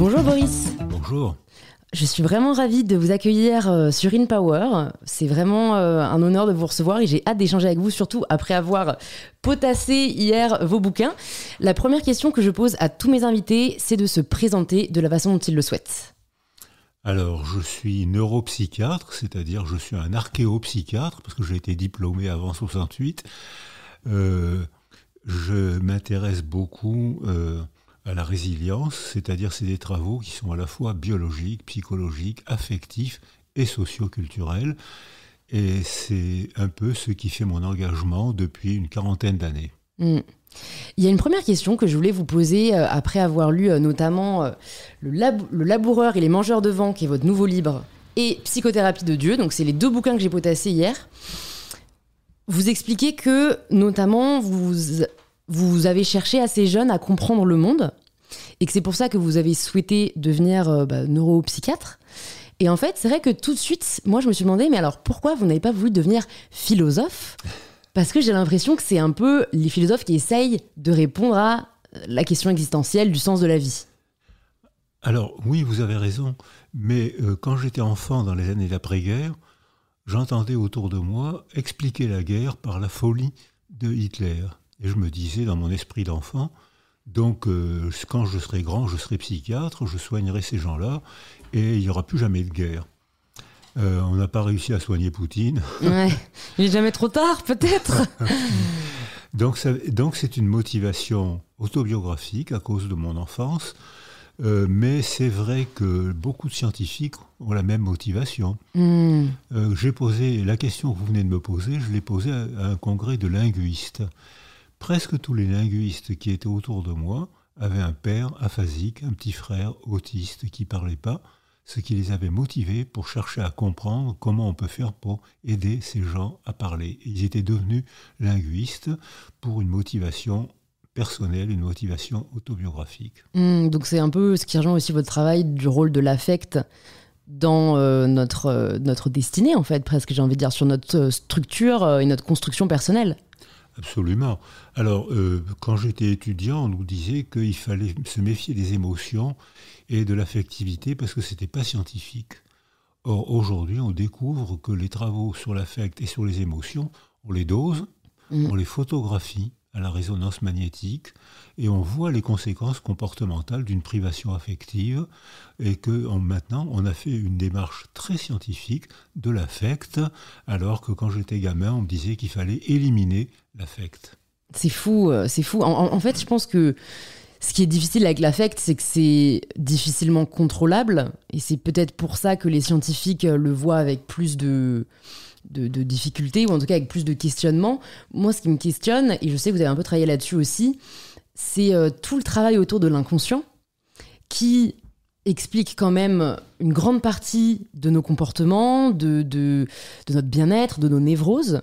Bonjour Boris. Bonjour. Je suis vraiment ravie de vous accueillir euh, sur InPower. C'est vraiment euh, un honneur de vous recevoir et j'ai hâte d'échanger avec vous, surtout après avoir potassé hier vos bouquins. La première question que je pose à tous mes invités, c'est de se présenter de la façon dont ils le souhaitent. Alors, je suis neuropsychiatre, c'est-à-dire je suis un archéopsychiatre, parce que j'ai été diplômé avant 68. Euh, je m'intéresse beaucoup à la résilience, c'est-à-dire c'est des travaux qui sont à la fois biologiques, psychologiques, affectifs et socioculturels. Et c'est un peu ce qui fait mon engagement depuis une quarantaine d'années. Hmm. Il y a une première question que je voulais vous poser euh, après avoir lu euh, notamment euh, le, le, Laboureur et les Mangeurs de vent, qui est votre nouveau livre, et Psychothérapie de Dieu. Donc, c'est les deux bouquins que j'ai potassés hier. Vous expliquez que, notamment, vous, vous avez cherché assez jeune à comprendre le monde et que c'est pour ça que vous avez souhaité devenir euh, bah, neuropsychiatre. Et en fait, c'est vrai que tout de suite, moi, je me suis demandé, mais alors pourquoi vous n'avez pas voulu devenir philosophe? Parce que j'ai l'impression que c'est un peu les philosophes qui essayent de répondre à la question existentielle du sens de la vie. Alors oui, vous avez raison, mais euh, quand j'étais enfant dans les années d'après-guerre, j'entendais autour de moi expliquer la guerre par la folie de Hitler. Et je me disais dans mon esprit d'enfant, donc, euh, quand je serai grand, je serai psychiatre, je soignerai ces gens-là, et il n'y aura plus jamais de guerre. Euh, on n'a pas réussi à soigner Poutine. Ouais. Il n'est jamais trop tard, peut-être. donc, c'est une motivation autobiographique à cause de mon enfance. Euh, mais c'est vrai que beaucoup de scientifiques ont la même motivation. Hmm. J'ai posé la question que vous venez de me poser, je l'ai posée à, un congrès de linguistes presque tous les linguistes qui étaient autour de moi avaient un père aphasique, un petit frère autiste qui parlait pas, ce qui les avait motivés pour chercher à comprendre comment on peut faire pour aider ces gens à parler. Ils étaient devenus linguistes pour une motivation personnelle, une motivation autobiographique. Hmm, donc c'est un peu ce qui rejoint aussi votre travail du rôle de l'affect dans euh, notre, euh, notre destinée, en fait, presque, j'ai envie de dire, sur notre euh, structure et notre construction personnelle. Absolument. Alors, euh, quand j'étais étudiant, on nous disait qu'il fallait se méfier des émotions et de l'affectivité parce que ce n'était pas scientifique. Or, aujourd'hui, on découvre que les travaux sur l'affect et sur les émotions, on les dose, mm. on les photographie, à la résonance magnétique et on voit les conséquences comportementales d'une privation affective et que maintenant on a fait une démarche très scientifique de l'affect alors que quand j'étais gamin on me disait qu'il fallait éliminer l'affect. C'est fou, euh, c'est fou. En, fait je pense que ce qui est difficile avec l'affect, c'est que c'est difficilement contrôlable. Et c'est peut-être pour ça que les scientifiques le voient avec plus de, de, difficultés, ou en tout cas avec plus de questionnements. Moi, ce qui me questionne, et je sais que vous avez un peu travaillé là-dessus aussi, c'est euh, tout le travail autour de l'inconscient qui explique quand même une grande partie de nos comportements, de, de, notre bien-être, de nos névroses.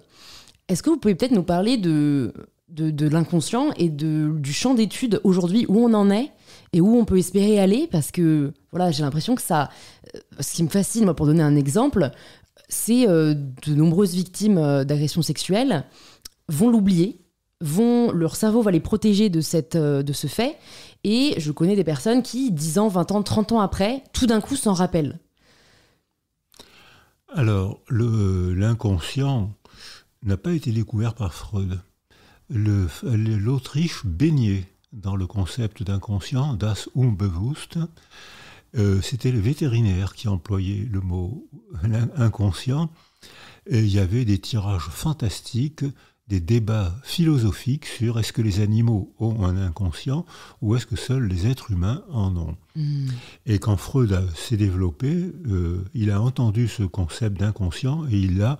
Est-ce que vous pouvez peut-être nous parler de, de, l'inconscient et de, du champ d'études aujourd'hui, où on en est et où on peut espérer aller? Parce que voilà, j'ai l'impression que ça. Euh, ce qui me fascine, moi, pour donner un exemple, c'est euh, de nombreuses victimes euh, d'agressions sexuelles vont l'oublier, vont leur cerveau va les protéger de euh, de ce fait et je connais des personnes qui 10 ans, 20 ans, 30 ans après, tout d'un coup s'en rappellent. Alors, l'inconscient n'a pas été découvert par Freud. L'Autriche baignait dans le concept d'inconscient, das Unbewusst, euh, c'était le vétérinaire qui employait le mot inconscient. Et il y avait des tirages fantastiques, des débats philosophiques sur est-ce que les animaux ont un inconscient ou est-ce que seuls les êtres humains en ont. Hmm. Et quand Freud s'est développé, euh, il a entendu ce concept d'inconscient et il l'a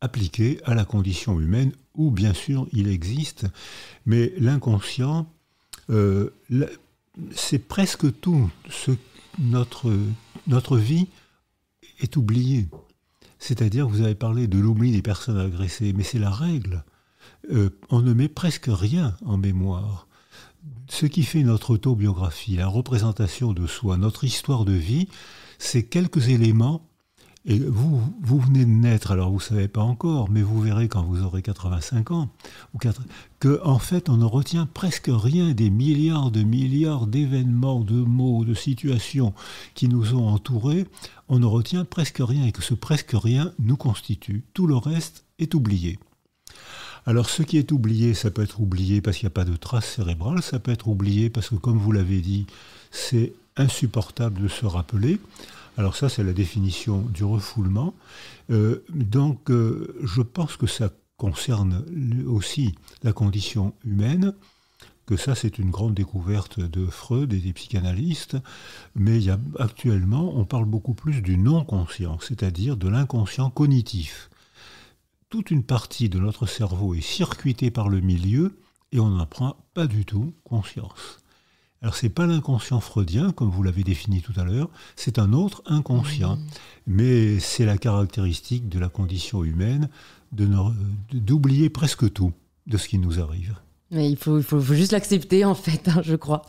appliqué à la condition humaine où bien sûr il existe. Mais l'inconscient, euh, c'est presque tout ce notre, vie est oubliée. C'est-à-dire, vous avez parlé de l'oubli des personnes agressées, mais c'est la règle. Euh, on ne met presque rien en mémoire. Ce qui fait notre autobiographie, la représentation de soi, notre histoire de vie, c'est quelques éléments Et vous, vous venez de naître, alors vous ne savez pas encore, mais vous verrez quand vous aurez 85 ans, ou 4, que en fait on ne retient presque rien des milliards de milliards d'événements, de mots, de situations qui nous ont entourés, on ne retient presque rien et que ce presque rien nous constitue. Tout le reste est oublié. Alors ce qui est oublié, ça peut être oublié parce qu'il n'y a pas de trace cérébrale, ça peut être oublié parce que comme vous l'avez dit, c'est insupportable de se rappeler. Alors ça, c'est la définition du refoulement. Euh, donc, euh, je pense que ça concerne aussi la condition humaine, que ça, c'est une grande découverte de Freud et des psychanalystes, mais actuellement, on parle beaucoup plus du non-conscient, c'est-à-dire de l'inconscient cognitif. Toute une partie de notre cerveau est circuitée par le milieu et on n'en prend pas du tout conscience. Alors c'est pas l'inconscient freudien comme vous l'avez défini tout à l'heure, c'est un autre inconscient, mmh. mais c'est la caractéristique de la condition humaine d'oublier presque tout de ce qui nous arrive. Mais il faut, il faut, juste l'accepter en fait, hein, je crois.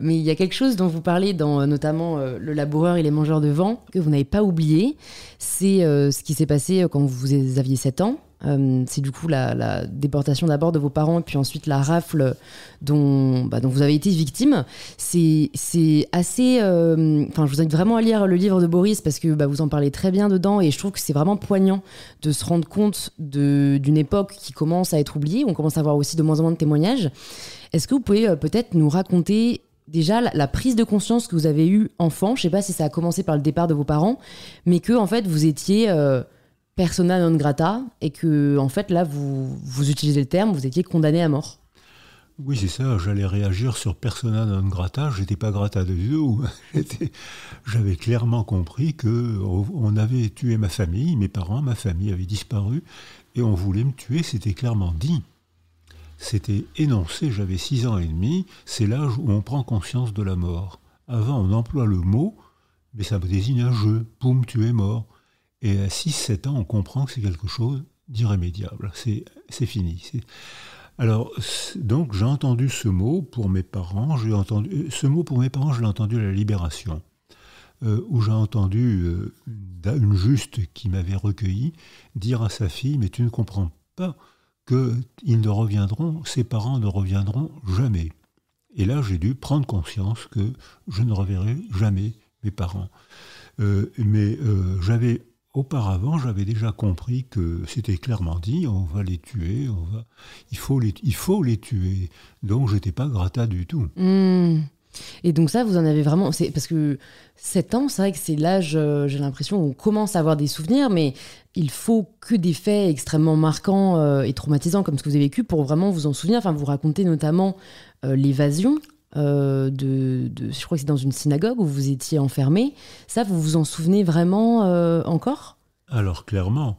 Mais il y a quelque chose dont vous parlez dans notamment euh, Le laboureur et les mangeurs de vent que vous n'avez pas oublié. C'est euh, ce qui s'est passé quand vous aviez 7 ans. Euh, c'est du coup la, déportation d'abord de vos parents et puis ensuite la rafle dont, bah, dont vous avez été victime. C'est assez. Euh, enfin, je vous invite vraiment à lire le livre de Boris parce que bah, vous en parlez très bien dedans et je trouve que c'est vraiment poignant de se rendre compte d'une époque qui commence à être oubliée. On commence à avoir aussi de moins en moins de témoignages. Est-ce que vous pouvez euh, peut-être nous raconter déjà la, prise de conscience que vous avez eue enfant? Je sais pas si ça a commencé par le départ de vos parents, mais que en fait vous étiez persona non grata et que en fait là vous, vous utilisez le terme, vous étiez condamné à mort. Oui, c'est ça, j'allais réagir sur persona non grata, j'étais pas grata de tout. J'avais clairement compris que on avait tué ma famille, mes parents, ma famille avait disparu et on voulait me tuer, c'était clairement dit. C'était énoncé, j'avais six ans et demi, c'est l'âge où on prend conscience de la mort. Avant, on emploie le mot, mais ça me désigne un jeu. Poum, tu es mort. Et à 6-7 ans, on comprend que c'est quelque chose d'irrémédiable. C'est fini. Alors, donc, j'ai entendu ce mot pour mes parents. Entendu euh, ce mot pour mes parents, je l'ai entendu à la Libération, euh, où j'ai entendu euh, une juste qui m'avait recueilli dire à sa fille "Mais tu ne comprends pas que ils ne reviendront, ses parents ne reviendront jamais." Et là, j'ai dû prendre conscience que je ne reverrai jamais mes parents. mais j'avais Auparavant, j'avais déjà compris que c'était clairement dit, on va les tuer, on va, il, faut les, il faut les tuer. Donc, j'étais pas grata du tout. Hmm. Et donc ça, vous en avez vraiment... Parce que 7 ans, c'est vrai que c'est l'âge, euh, j'ai l'impression, où on commence à avoir des souvenirs, mais il faut que des faits extrêmement marquants euh, et traumatisants comme ce que vous avez vécu pour vraiment vous en souvenir. Enfin, vous racontez notamment euh, l'évasion euh, de, je crois que c'est dans une synagogue où vous étiez enfermé. Ça, vous vous en souvenez vraiment euh, encore? Alors clairement,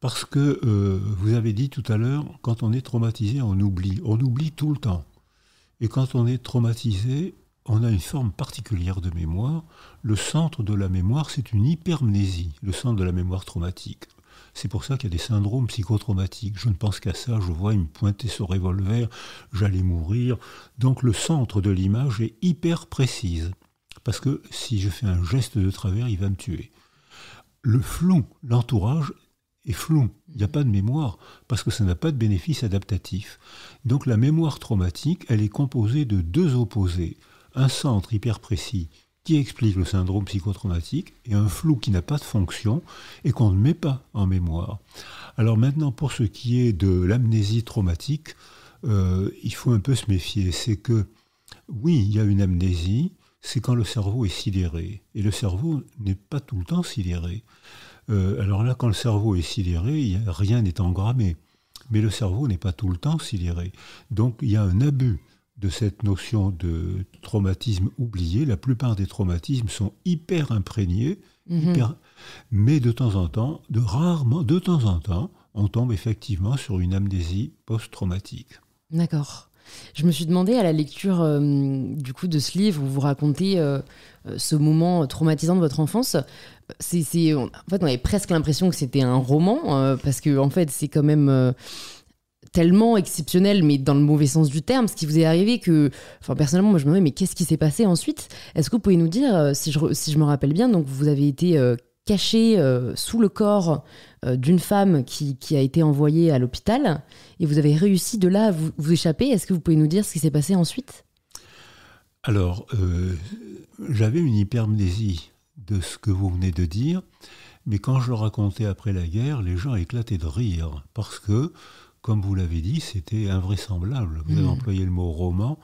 parce que euh, vous avez dit tout à l'heure, quand on est traumatisé, on oublie. On oublie tout le temps. Et quand on est traumatisé, on a une forme particulière de mémoire. Le centre de la mémoire, c'est une hypermnésie, le centre de la mémoire traumatique. C'est pour ça qu'il y a des syndromes psychotraumatiques. Je ne pense qu'à ça, je vois, il me pointer ce revolver, j'allais mourir. Donc le centre de l'image est hyper précise. Parce que si je fais un geste de travers, il va me tuer. Le flou, l'entourage est flou. Il n'y a pas de mémoire, parce que ça n'a pas de bénéfice adaptatif. Donc la mémoire traumatique, elle est composée de deux opposés. Un centre hyper précis qui explique le syndrome psychotraumatique et un flou qui n'a pas de fonction et qu'on ne met pas en mémoire. Alors maintenant, pour ce qui est de l'amnésie traumatique, euh, il faut un peu se méfier. C'est que, oui, il y a une amnésie, c'est quand le cerveau est sidéré. Et le cerveau n'est pas tout le temps sidéré. Euh, alors là, quand le cerveau est sidéré, rien n'est engrammé. Mais le cerveau n'est pas tout le temps sidéré. Donc il y a un abus de cette notion de traumatisme oublié. La plupart des traumatismes sont hyper imprégnés, mhm. mais de temps en temps, de rarement, de temps en temps, on tombe effectivement sur une amnésie post-traumatique. D'accord. Je me suis demandé à la lecture euh, du coup de ce livre où vous racontez euh, euh, ce moment traumatisant de votre enfance. C'est, en fait, on avait presque l'impression que c'était un roman parce que en fait, c'est quand même tellement exceptionnel, mais dans le mauvais sens du terme, ce qui vous est arrivé que, enfin personnellement, moi je me demandais, mais qu'est-ce qui s'est passé ensuite? Est-ce que vous pouvez nous dire, euh, si je, si je me rappelle bien, donc vous avez été euh, caché sous le corps d'une femme qui, a été envoyée à l'hôpital et vous avez réussi de là à vous, vous échapper? Est-ce que vous pouvez nous dire ce qui s'est passé ensuite? Alors, j'avais une hypermnésie de ce que vous venez de dire, mais quand je le racontais après la guerre, les gens éclataient de rire parce que comme vous l'avez dit, c'était invraisemblable. Vous avez hmm. employé le mot roman.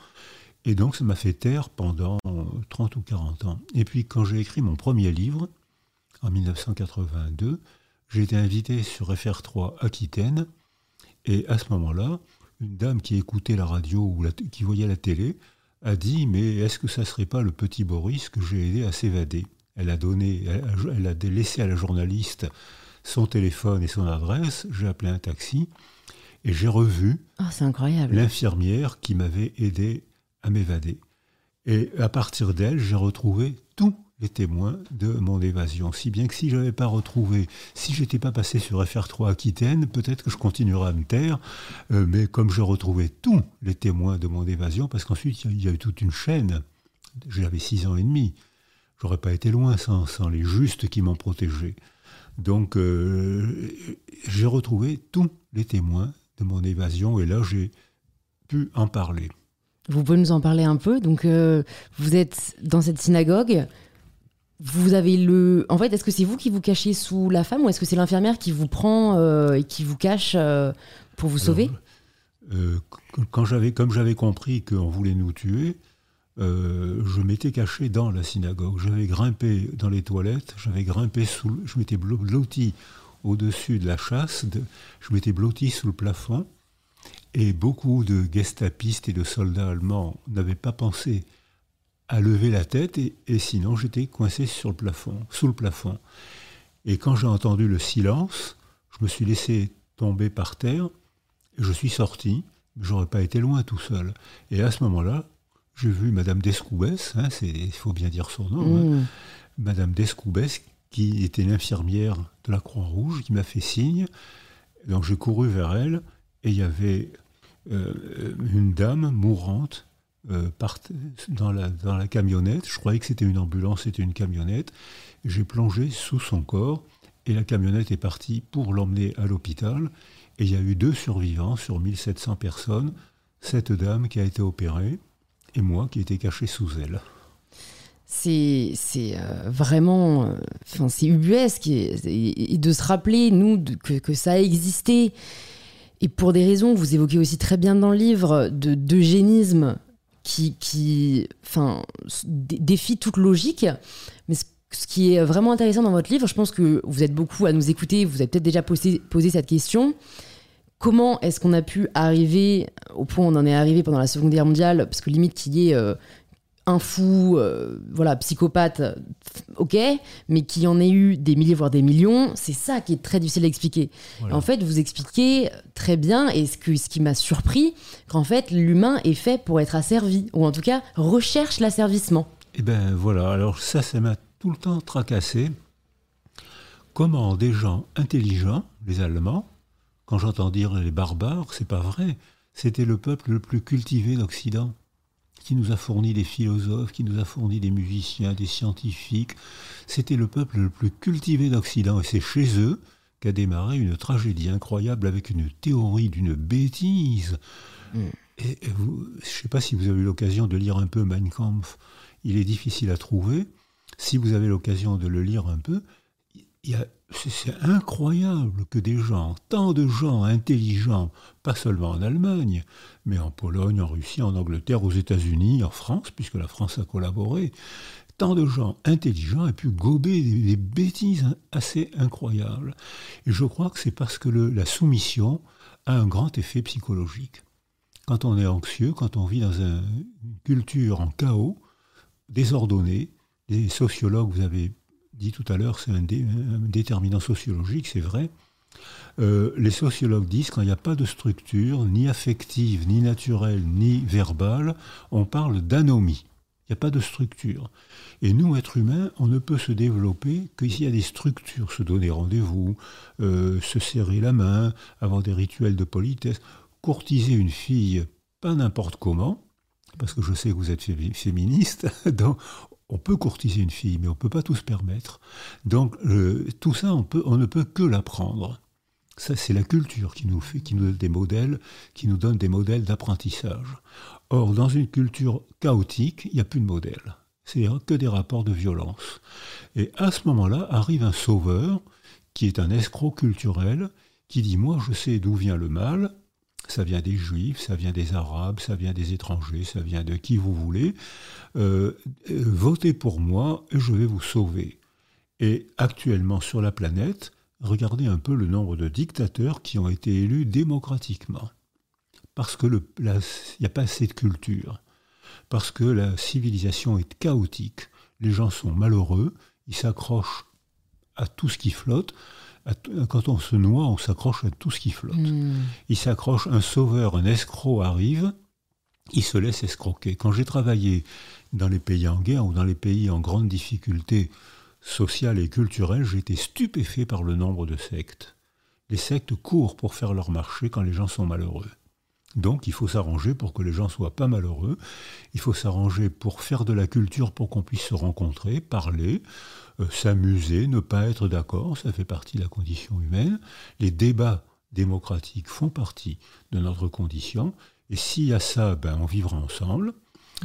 Et donc, ça m'a fait taire pendant 30 ou 40 ans. Et puis, quand j'ai écrit mon premier livre, en 1982, j'ai été invité sur FR3 Aquitaine. Et à ce moment-là, une dame qui écoutait la radio ou qui voyait la télé a dit Mais est-ce que ça ne serait pas le petit Boris que j'ai aidé à s'évader? Elle a donné, elle a laissé à la journaliste son téléphone et son adresse. J'ai appelé un taxi. Et j'ai revu ah, l'infirmière qui m'avait aidé à m'évader. Et à partir d'elle, j'ai retrouvé tous les témoins de mon évasion. Si bien que si je n'avais pas retrouvé, si j'étais pas passé sur FR3 Aquitaine, peut-être que je continuerais à me taire. Euh, mais comme j'ai retrouvé tous les témoins de mon évasion, parce qu'ensuite il y a eu toute une chaîne. J'avais six ans et demi. J'aurais pas été loin sans, sans les justes qui m'ont protégé. Donc euh, j'ai retrouvé tous les témoins de mon évasion et là j'ai pu en parler. Vous pouvez nous en parler un peu Donc euh, vous êtes dans cette synagogue. Vous avez le. En fait, est-ce que c'est vous qui vous cachez sous la femme ou est-ce que c'est l'infirmière qui vous prend euh, et qui vous cache euh, pour vous sauver? Quand j'avais, comme j'avais compris qu'on voulait nous tuer, je m'étais caché dans la synagogue. J'avais grimpé dans les toilettes, j'avais grimpé sous, je m'étais blotti au-dessus de la chasse, je m'étais blotti sous le plafond, et beaucoup de gestapistes et de soldats allemands n'avaient pas pensé à lever la tête, et, sinon j'étais coincé sur le plafond, sous le plafond. Et quand j'ai entendu le silence, je me suis laissé tomber par terre, et je suis sorti, j'aurais pas été loin tout seul. Et à ce moment-là, j'ai vu Madame Descoubès, hein, il faut bien dire son nom, hein, mmh. Madame Descoubès qui était l'infirmière de la Croix-Rouge, qui m'a fait signe. Donc j'ai couru vers elle et il y avait euh, une dame mourante euh, dans, la, camionnette. Je croyais que c'était une ambulance, c'était une camionnette. J'ai plongé sous son corps et la camionnette est partie pour l'emmener à l'hôpital. Et il y a eu deux survivants sur 1700 personnes, cette dame qui a été opérée et moi qui étais caché sous elle c'est euh, vraiment euh, enfin c'est ubuesque et, de se rappeler nous que, ça a existé. Et pour des raisons vous évoquez aussi très bien dans le livre de d'eugénisme qui qui enfin défie toute logique. Mais ce, qui est vraiment intéressant dans votre livre je pense que vous êtes beaucoup à nous écouter vous avez peut-être déjà posé, posé cette question. Comment est-ce qu'on a pu arriver au point où on en est arrivé pendant la Seconde Guerre mondiale Parce que limite qu'il y ait euh, un fou, euh, voilà, psychopathe, ok, mais qui en ait eu des milliers, voire des millions, c'est ça qui est très difficile à expliquer. En fait, vous expliquez très bien, et ce, que, ce qui m'a surpris, qu'en fait, l'humain est fait pour être asservi, ou en tout cas, recherche l'asservissement. Eh ben voilà, alors ça, ça m'a tout le temps tracassé. Comment des gens intelligents, les Allemands, quand j'entends dire les barbares, c'est pas vrai, c'était le peuple le plus cultivé d'Occident qui nous a fourni des philosophes, qui nous a fourni des musiciens, des scientifiques. C'était le peuple le plus cultivé d'Occident et c'est chez eux qu'a démarré une tragédie incroyable avec une théorie d'une bêtise. Mm. Et, je ne sais pas si vous avez eu l'occasion de lire un peu Mein Kampf. Il est difficile à trouver. Si vous avez l'occasion de le lire un peu, c'est incroyable que des gens, tant de gens intelligents, pas seulement en Allemagne, mais en Pologne, en Russie, en Angleterre, aux États-Unis, en France, puisque la France a collaboré, tant de gens intelligents aient pu gober des, bêtises assez incroyables. Et je crois que c'est parce que la soumission a un grand effet psychologique. Quand on est anxieux, quand on vit dans une culture en chaos, désordonnée, les sociologues, vous avez dit tout à l'heure, c'est un, déterminant sociologique, c'est vrai. Euh, les sociologues disent qu'il n'y a pas de structure, ni affective, ni naturelle, ni verbale, on parle d'anomie. Il n'y a pas de structure. Et nous, êtres humains, on ne peut se développer que s'il y a des structures, se donner rendez-vous, euh, se serrer la main, avoir des rituels de politesse, courtiser une fille, pas n'importe comment, parce que je sais que vous êtes féministe, donc on peut courtiser une fille, mais on ne peut pas tout se permettre. Donc tout ça, on, peut, on ne peut que l'apprendre. Ça, c'est la culture qui nous fait, qui nous donne des modèles, qui nous donne des modèles d'apprentissage. Or, dans une culture chaotique, il n'y a plus de modèle. C'est que des rapports de violence. Et à ce moment-là, arrive un sauveur, qui est un escroc culturel, qui dit Moi, je sais d'où vient le mal, ça vient des juifs, ça vient des arabes, ça vient des étrangers, ça vient de qui vous voulez. Euh, euh, votez pour moi et je vais vous sauver. Et actuellement sur la planète, regardez un peu le nombre de dictateurs qui ont été élus démocratiquement. Parce qu'il n'y a pas assez de culture. Parce que la civilisation est chaotique. Les gens sont malheureux, ils s'accrochent à tout ce qui flotte quand on se noie, on s'accroche à tout ce qui flotte. Hmm. Il s'accroche, un sauveur, un escroc arrive, il se laisse escroquer. Quand j'ai travaillé dans les pays en guerre ou dans les pays en grande difficulté sociale et culturelle, j'ai été stupéfait par le nombre de sectes. Les sectes courent pour faire leur marché quand les gens sont malheureux. Donc il faut s'arranger pour que les gens soient pas malheureux. Il faut s'arranger pour faire de la culture pour qu'on puisse se rencontrer, parler, euh, s'amuser, ne pas être d'accord. Ça fait partie de la condition humaine. Les débats démocratiques font partie de notre condition. Et s'il y a ça, ben, on vivra ensemble.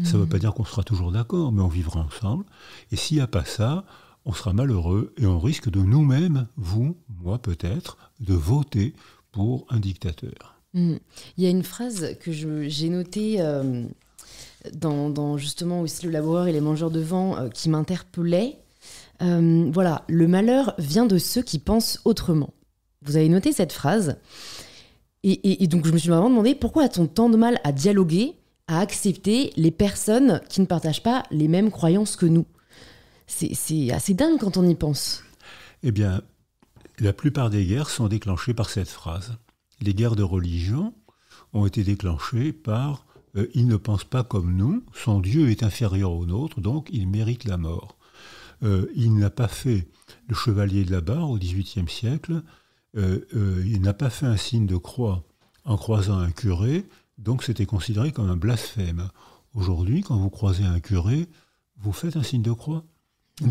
Ça ne veut mmh. pas dire qu'on sera toujours d'accord, mais on vivra ensemble. Et s'il n'y a pas ça, on sera malheureux et on risque de nous-mêmes, vous, moi peut-être, de voter pour un dictateur. Mm. Il y a une phrase que j'ai notée euh, dans, justement aussi Le laboureur et les mangeurs de vent euh, qui m'interpellait. Euh, voilà, le malheur vient de ceux qui pensent autrement. Vous avez noté cette phrase. Et, donc je me suis vraiment demandé pourquoi a-t-on tant de mal à dialoguer, à accepter les personnes qui ne partagent pas les mêmes croyances que nous? C'est assez dingue quand on y pense. Eh bien, la plupart des guerres sont déclenchées par cette phrase les guerres de religion ont été déclenchées par euh, il ne pense pas comme nous, son Dieu est inférieur au nôtre, donc il mérite la mort. Euh, il n'a pas fait le chevalier de la barre au XVIIIe siècle, euh, il n'a pas fait un signe de croix en croisant un curé, donc c'était considéré comme un blasphème. Aujourd'hui, quand vous croisez un curé, vous faites un signe de croix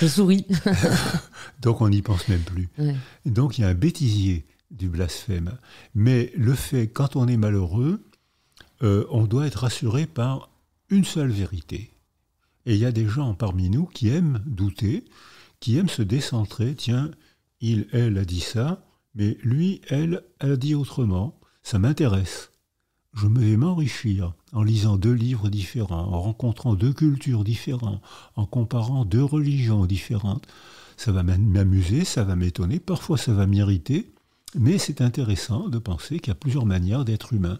Je souris. donc on n'y pense même plus. Donc il y a un bêtisier du blasphème. Mais le fait, quand on est malheureux, euh, on doit être rassuré par une seule vérité. Et il y a des gens parmi nous qui aiment douter, qui aiment se décentrer. Tiens, il, elle a dit ça, mais lui, elle, elle a dit autrement. Ça m'intéresse. Je me vais m'enrichir en lisant deux livres différents, en rencontrant deux cultures différentes, en comparant deux religions différentes. Ça va m'amuser, ça va m'étonner, parfois ça va m'irriter, mais c'est intéressant de penser qu'il y a plusieurs manières d'être humain.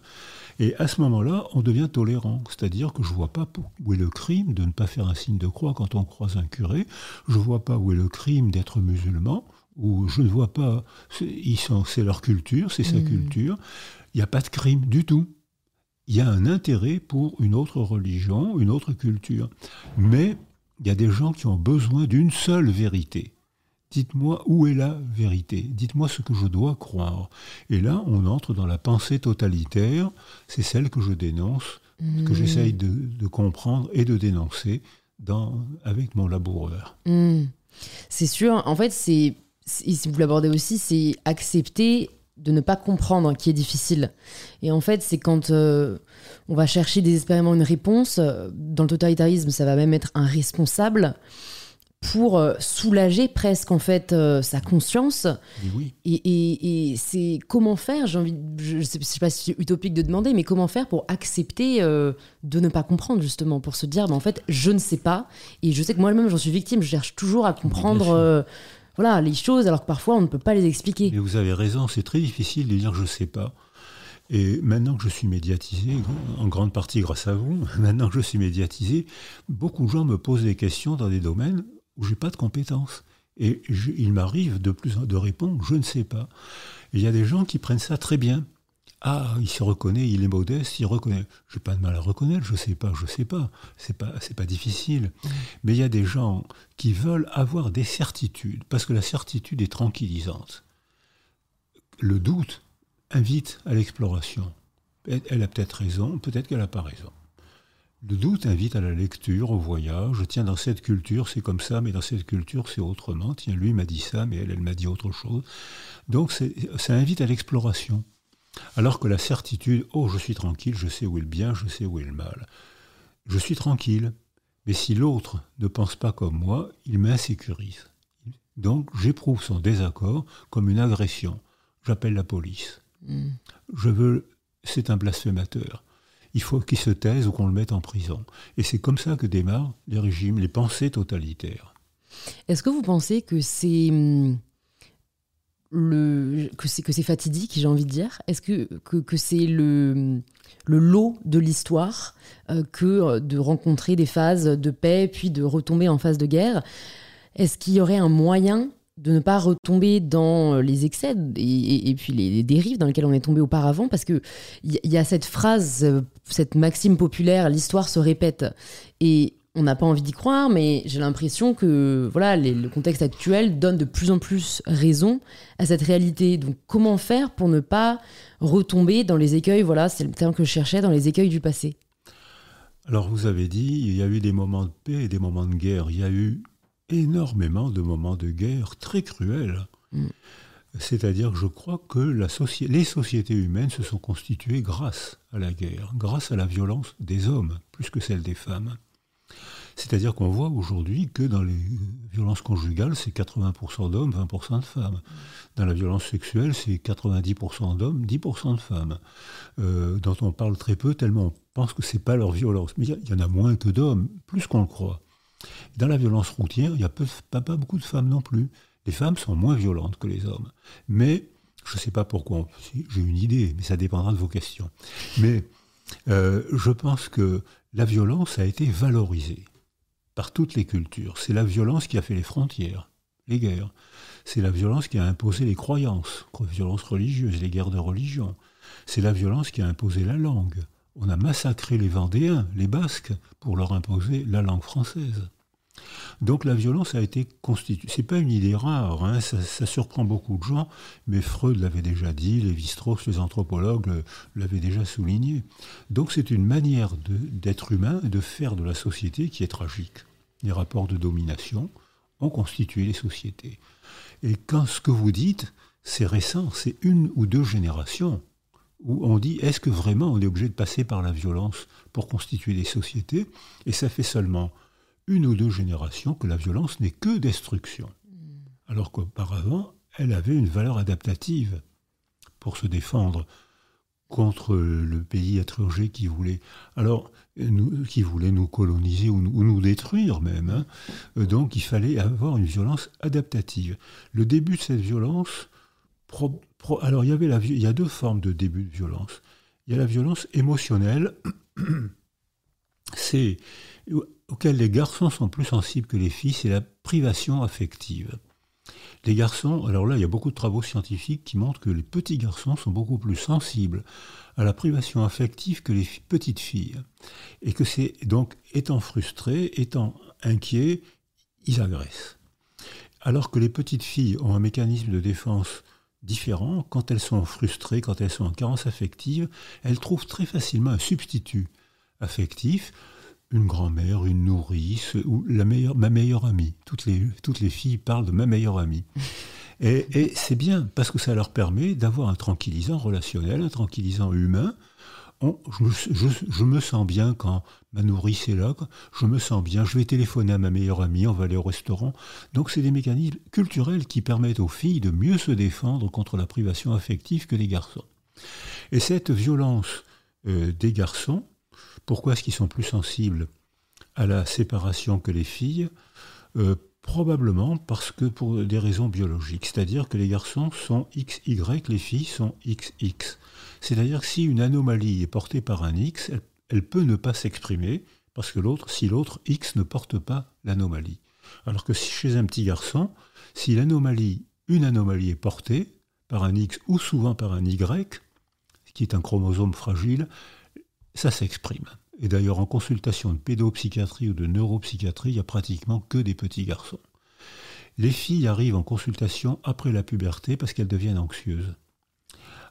Et à ce moment-là, on devient tolérant. C'est-à-dire que je ne vois pas où est le crime de ne pas faire un signe de croix quand on croise un curé. Je ne vois pas où est le crime d'être musulman. Ou je ne vois pas. C'est leur culture, c'est sa mmh. culture. Il n'y a pas de crime du tout. Il y a un intérêt pour une autre religion, une autre culture. Mais il y a des gens qui ont besoin d'une seule vérité. Dites-moi où est la vérité, dites-moi ce que je dois croire. Et là, on entre dans la pensée totalitaire, c'est celle que je dénonce, que mmh. j'essaye de, comprendre et de dénoncer dans, avec mon laboureur. Mmh. C'est sûr, en fait, c'est, si vous l'abordez aussi, c'est accepter de ne pas comprendre qui est difficile. Et en fait, c'est quand euh, on va chercher désespérément une réponse, euh, dans le totalitarisme, ça va même être un responsable pour euh, soulager presque en fait euh, sa conscience. Oui. Et, c'est comment faire, j'ai envie, je ne sais, pas si c'est utopique de demander, mais comment faire pour accepter euh, de ne pas comprendre justement, pour se dire, bah, en fait, je ne sais pas, et je sais que moi-même j'en suis victime, je cherche toujours à comprendre voilà, les choses, alors que parfois on ne peut pas les expliquer. Mais vous avez raison, c'est très difficile de dire je ne sais pas. Et maintenant que je suis médiatisé, en grande partie grâce à vous, maintenant que je suis médiatisé, beaucoup de gens me posent des questions dans des domaines où j'ai pas de compétences. Et il m'arrive de plus de répondre, je ne sais pas. il y a des gens qui prennent ça très bien. Ah, il se reconnaît, il est modeste, il reconnaît. Je n'ai pas de mal à reconnaître, je ne sais pas, je ne sais pas. C'est pas, c'est pas difficile. Mais il y a des gens qui veulent avoir des certitudes, parce que la certitude est tranquillisante. Le doute invite à l'exploration. Elle a peut-être raison, peut-être qu'elle n'a pas raison. Le doute invite à la lecture, au voyage. Tiens, dans cette culture, c'est comme ça, mais dans cette culture, c'est autrement. Tiens, lui m'a dit ça, mais elle, elle m'a dit autre chose. Donc, ça invite à l'exploration. Alors que la certitude, oh, je suis tranquille, je sais où est le bien, je sais où est le mal. Je suis tranquille, mais si l'autre ne pense pas comme moi, il m'insécurise. Donc, j'éprouve son désaccord comme une agression. J'appelle la police. Hmm. Je veux, c'est un blasphémateur il faut qu'il se taise ou qu'on le mette en prison. Et c'est comme ça que démarrent les régimes, les pensées totalitaires. Est-ce que vous pensez que c'est hum, le que c'est que c'est fatidique, j'ai envie de dire? Est-ce que, que, c'est le le lot de l'histoire euh, que euh, de rencontrer des phases de paix puis de retomber en phase de guerre? Est-ce qu'il y aurait un moyen de ne pas retomber dans euh, les excès et, puis les, dérives dans lesquelles on est tombé auparavant, parce que il y, a cette phrase, euh, cette maxime populaire, l'histoire se répète, et on n'a pas envie d'y croire, mais j'ai l'impression que voilà, le contexte actuel donne de plus en plus raison à cette réalité. Donc, comment faire pour ne pas retomber dans les écueils Voilà, c'est le terme que je cherchais, dans les écueils du passé? Alors, vous avez dit, il y a eu des moments de paix et des moments de guerre. Il y a eu énormément de moments de guerre très cruels. Mm. C'est-à-dire que je crois que la les sociétés humaines se sont constituées grâce à la guerre, grâce à la violence des hommes, plus que celle des femmes. C'est-à-dire qu'on voit aujourd'hui que dans les violences conjugales, c'est 80% d'hommes, 20% de femmes. Dans la violence sexuelle, c'est 90% d'hommes, 10% de femmes. Euh, dont on parle très peu, tellement on pense que ce n'est pas leur violence. Mais il y, en a moins que d'hommes, plus qu'on le croit. Dans la violence routière, il n'y a pas, beaucoup de femmes non plus. Les femmes sont moins violentes que les hommes. Mais, je ne sais pas pourquoi, j'ai une idée, mais ça dépendra de vos questions. Mais euh, je pense que la violence a été valorisée par toutes les cultures. C'est la violence qui a fait les frontières, les guerres. C'est la violence qui a imposé les croyances, les violences religieuses, les guerres de religion. C'est la violence qui a imposé la langue on a massacré les Vendéens, les Basques, pour leur imposer la langue française. Donc la violence a été constituée. C'est pas une idée rare, hein, ça, surprend beaucoup de gens, mais Freud l'avait déjà dit, Lévi-Strauss, les anthropologues l'avaient déjà souligné. Donc c'est une manière d'être humain et de faire de la société qui est tragique. Les rapports de domination ont constitué les sociétés. Et quand ce que vous dites, c'est récent, c'est une ou deux générations où on dit est-ce que vraiment on est obligé de passer par la violence pour constituer des sociétés? Et ça fait seulement une ou deux générations que la violence n'est que destruction. Alors qu'auparavant, elle avait une valeur adaptative pour se défendre contre le pays étranger qui voulait, alors, nous, qui voulait nous coloniser ou nous, détruire même. Hein. Donc il fallait avoir une violence adaptative. Le début de cette violence, alors, il y, a deux formes de début de violence. Il y a la violence émotionnelle, c'est auquel les garçons sont plus sensibles que les filles, c'est la privation affective. Les garçons, alors là, il y a beaucoup de travaux scientifiques qui montrent que les petits garçons sont beaucoup plus sensibles à la privation affective que les petites filles. Et que c'est donc, étant frustrés, étant inquiets, ils agressent. Alors que les petites filles ont un mécanisme de défense différents. Quand elles sont frustrées, quand elles sont en carence affective, elles trouvent très facilement un substitut affectif, une grand-mère, une nourrice ou la meilleure, ma meilleure amie. Toutes les, toutes les filles parlent de ma meilleure amie. Et, et c'est bien parce que ça leur permet d'avoir un tranquillisant relationnel, un tranquillisant humain, je, me sens bien quand ma nourrice est là, je me sens bien, je vais téléphoner à ma meilleure amie, on va aller au restaurant. Donc c'est des mécanismes culturels qui permettent aux filles de mieux se défendre contre la privation affective que les garçons. Et cette violence euh, des garçons, pourquoi est-ce qu'ils sont plus sensibles à la séparation que les filles? Euh, Probablement parce que pour des raisons biologiques, c'est-à-dire que les garçons sont XY, les filles sont XX. C'est-à-dire que si une anomalie est portée par un X, elle, peut ne pas s'exprimer, parce que l'autre, si l'autre X ne porte pas l'anomalie. Alors que chez un petit garçon, si l'anomalie, une anomalie est portée par un X ou souvent par un Y, qui est un chromosome fragile, ça s'exprime. Et d'ailleurs, en consultation de pédopsychiatrie ou de neuropsychiatrie, il n'y a pratiquement que des petits garçons. Les filles arrivent en consultation après la puberté parce qu'elles deviennent anxieuses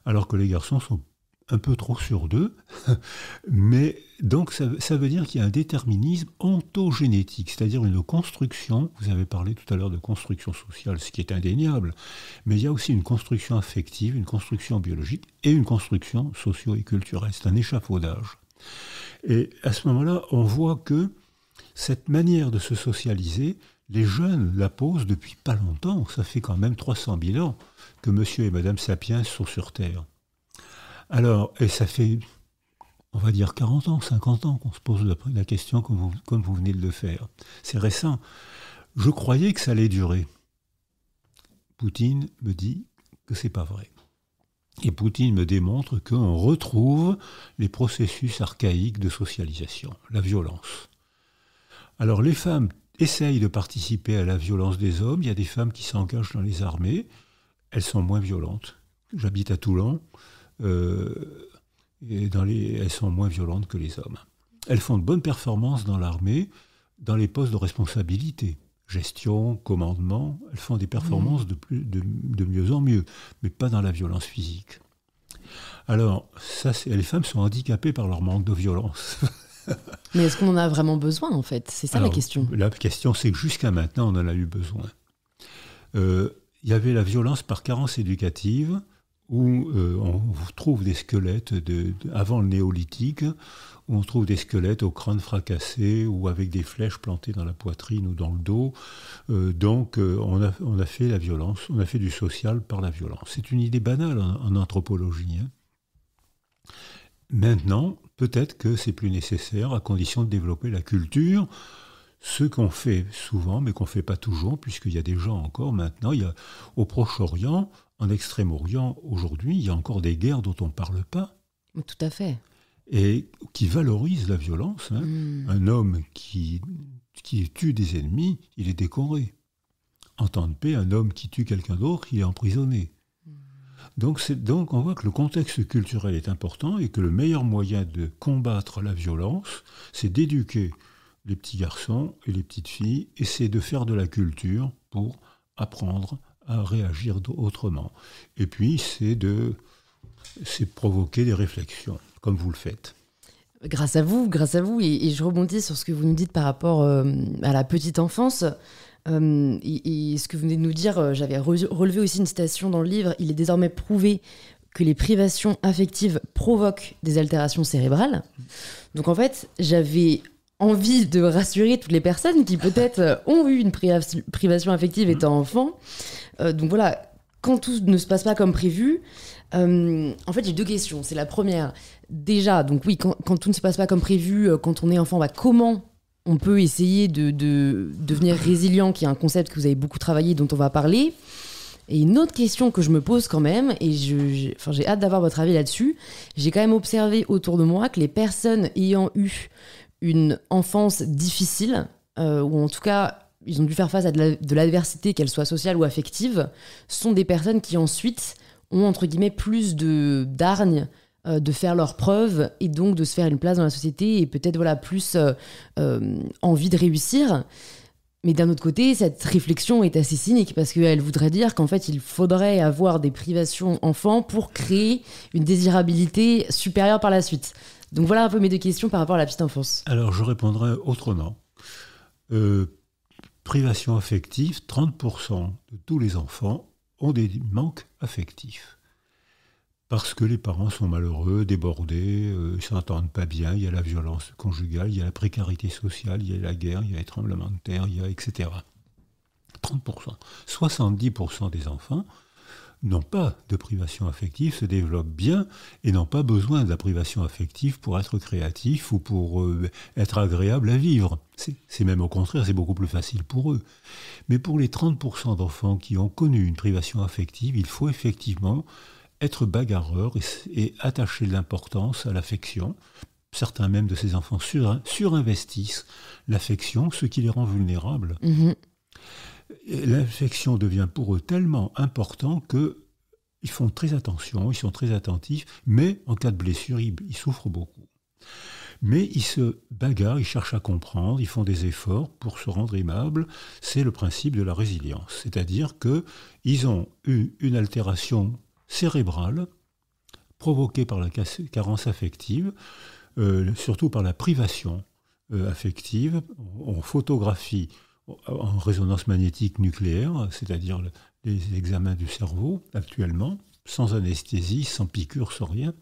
alors que les garçons sont un peu trop sur deux, mais donc ça, veut dire qu'il y a un déterminisme ontogénétique, c'est-à-dire une construction, vous avez parlé tout à l'heure de construction sociale, ce qui est indéniable, mais il y a aussi une construction affective, une construction biologique et une construction socio et culturelle, c'est un échafaudage. Et à ce moment-là, on voit que cette manière de se socialiser, les jeunes la posent depuis pas longtemps, ça fait quand même 300 000 ans que monsieur et madame Sapiens sont sur Terre. Alors, et ça fait, on va dire 40 ans, 50 ans qu'on se pose la, question comme vous, venez de le faire. C'est récent. Je croyais que ça allait durer. Poutine me dit que c'est pas vrai. Et Poutine me démontre qu'on retrouve les processus archaïques de socialisation, la violence. Alors les femmes essayent de participer à la violence des hommes. Il y a des femmes qui s'engagent dans les armées. Elles sont moins violentes. J'habite à Toulon. Euh, et dans les, elles sont moins violentes que les hommes. Elles font de bonnes performances dans l'armée, dans les postes de responsabilité, gestion, commandement. Elles font des performances de, plus, de, mieux en mieux, mais pas dans la violence physique. Alors, ça, les femmes sont handicapées par leur manque de violence. mais est-ce qu'on en a vraiment besoin, en fait? C'est ça la question. La question, c'est que jusqu'à maintenant, on en a eu besoin. Euh, il y avait la violence par carence éducative, où euh, on trouve des squelettes avant le néolithique, où on trouve des squelettes au crâne fracassé ou avec des flèches plantées dans la poitrine ou dans le dos. Euh, donc euh, on, a, on, a, fait la violence, on a fait du social par la violence. C'est une idée banale en, anthropologie. Hein. Maintenant, peut-être que c'est plus nécessaire à condition de développer la culture. Ce qu'on fait souvent, mais qu'on ne fait pas toujours, puisqu'il y a des gens encore maintenant, il y a, au Proche-Orient, en Extrême-Orient, aujourd'hui, il y a encore des guerres dont on ne parle pas. Tout à fait. Et qui valorisent la violence. Hein. Hmm. Un homme qui, qui tue des ennemis, il est décoré. En temps de paix, un homme qui tue quelqu'un d'autre, il est emprisonné. Hmm. Donc, donc on voit que le contexte culturel est important et que le meilleur moyen de combattre la violence, c'est d'éduquer les petits garçons et les petites filles, et c'est de faire de la culture pour apprendre à réagir autrement. Et puis, c'est de, c'est provoquer des réflexions, comme vous le faites. Grâce à vous, grâce à vous, et, je rebondis sur ce que vous nous dites par rapport euh, à la petite enfance. Euh, et, ce que vous venez de nous dire, euh, j'avais relevé aussi une citation dans le livre. Il est désormais prouvé que les privations affectives provoquent des altérations cérébrales. Donc en fait, j'avais envie de rassurer toutes les personnes qui peut-être ont eu une privation affective étant enfant, euh, donc voilà, quand tout ne se passe pas comme prévu, euh, en fait, j'ai deux questions. C'est la première. Déjà, donc oui, quand, tout ne se passe pas comme prévu, euh, quand on est enfant, bah, comment on peut essayer de, devenir résilient, qui est un concept que vous avez beaucoup travaillé, dont on va parler. Et une autre question que je me pose quand même, et j'ai hâte d'avoir votre avis là-dessus, j'ai quand même observé autour de moi que les personnes ayant eu une enfance difficile, ou en tout cas ils ont dû faire face à de l'adversité, qu'elle soit sociale ou affective, sont des personnes qui ensuite ont entre guillemets plus de d'argne euh, de faire leurs preuves et donc de se faire une place dans la société et peut-être voilà plus euh, euh, envie de réussir. Mais d'un autre côté, cette réflexion est assez cynique parce qu'elle voudrait dire qu'en fait, il faudrait avoir des privations enfants pour créer une désirabilité supérieure par la suite. Donc voilà un peu mes deux questions par rapport à la petite enfance. Alors je répondrai autrement. Privation affective, 30% de tous les enfants ont des manques affectifs. Parce que les parents sont malheureux, débordés, euh, ils ne s'entendent pas bien, il y a la violence conjugale, il y a la précarité sociale, il y a la guerre, il y a les tremblements de terre, etc. 30%. 70% des enfants n'ont pas de privation affective, se développent bien et n'ont pas besoin de la privation affective pour être créatifs ou pour euh, être agréable à vivre. C'est même au contraire, c'est beaucoup plus facile pour eux. Mais pour les 30% d'enfants qui ont connu une privation affective, il faut effectivement être bagarreur et, attacher de l'importance à l'affection. Certains même de ces enfants surinvestissent l'affection, ce qui les rend vulnérables. Mm-hmm l'infection devient pour eux tellement important que ils font très attention, ils sont très attentifs, mais en cas de blessure, ils, souffrent beaucoup. Mais ils se bagarrent, ils cherchent à comprendre, ils font des efforts pour se rendre aimables. C'est le principe de la résilience, c'est-à-dire que ils ont eu une altération cérébrale provoquées par la carence affective, euh, surtout par la privation euh, affective. On photographie en résonance magnétique nucléaire, c'est-à-dire les examens du cerveau actuellement, sans anesthésie, sans piqûre, sans rien.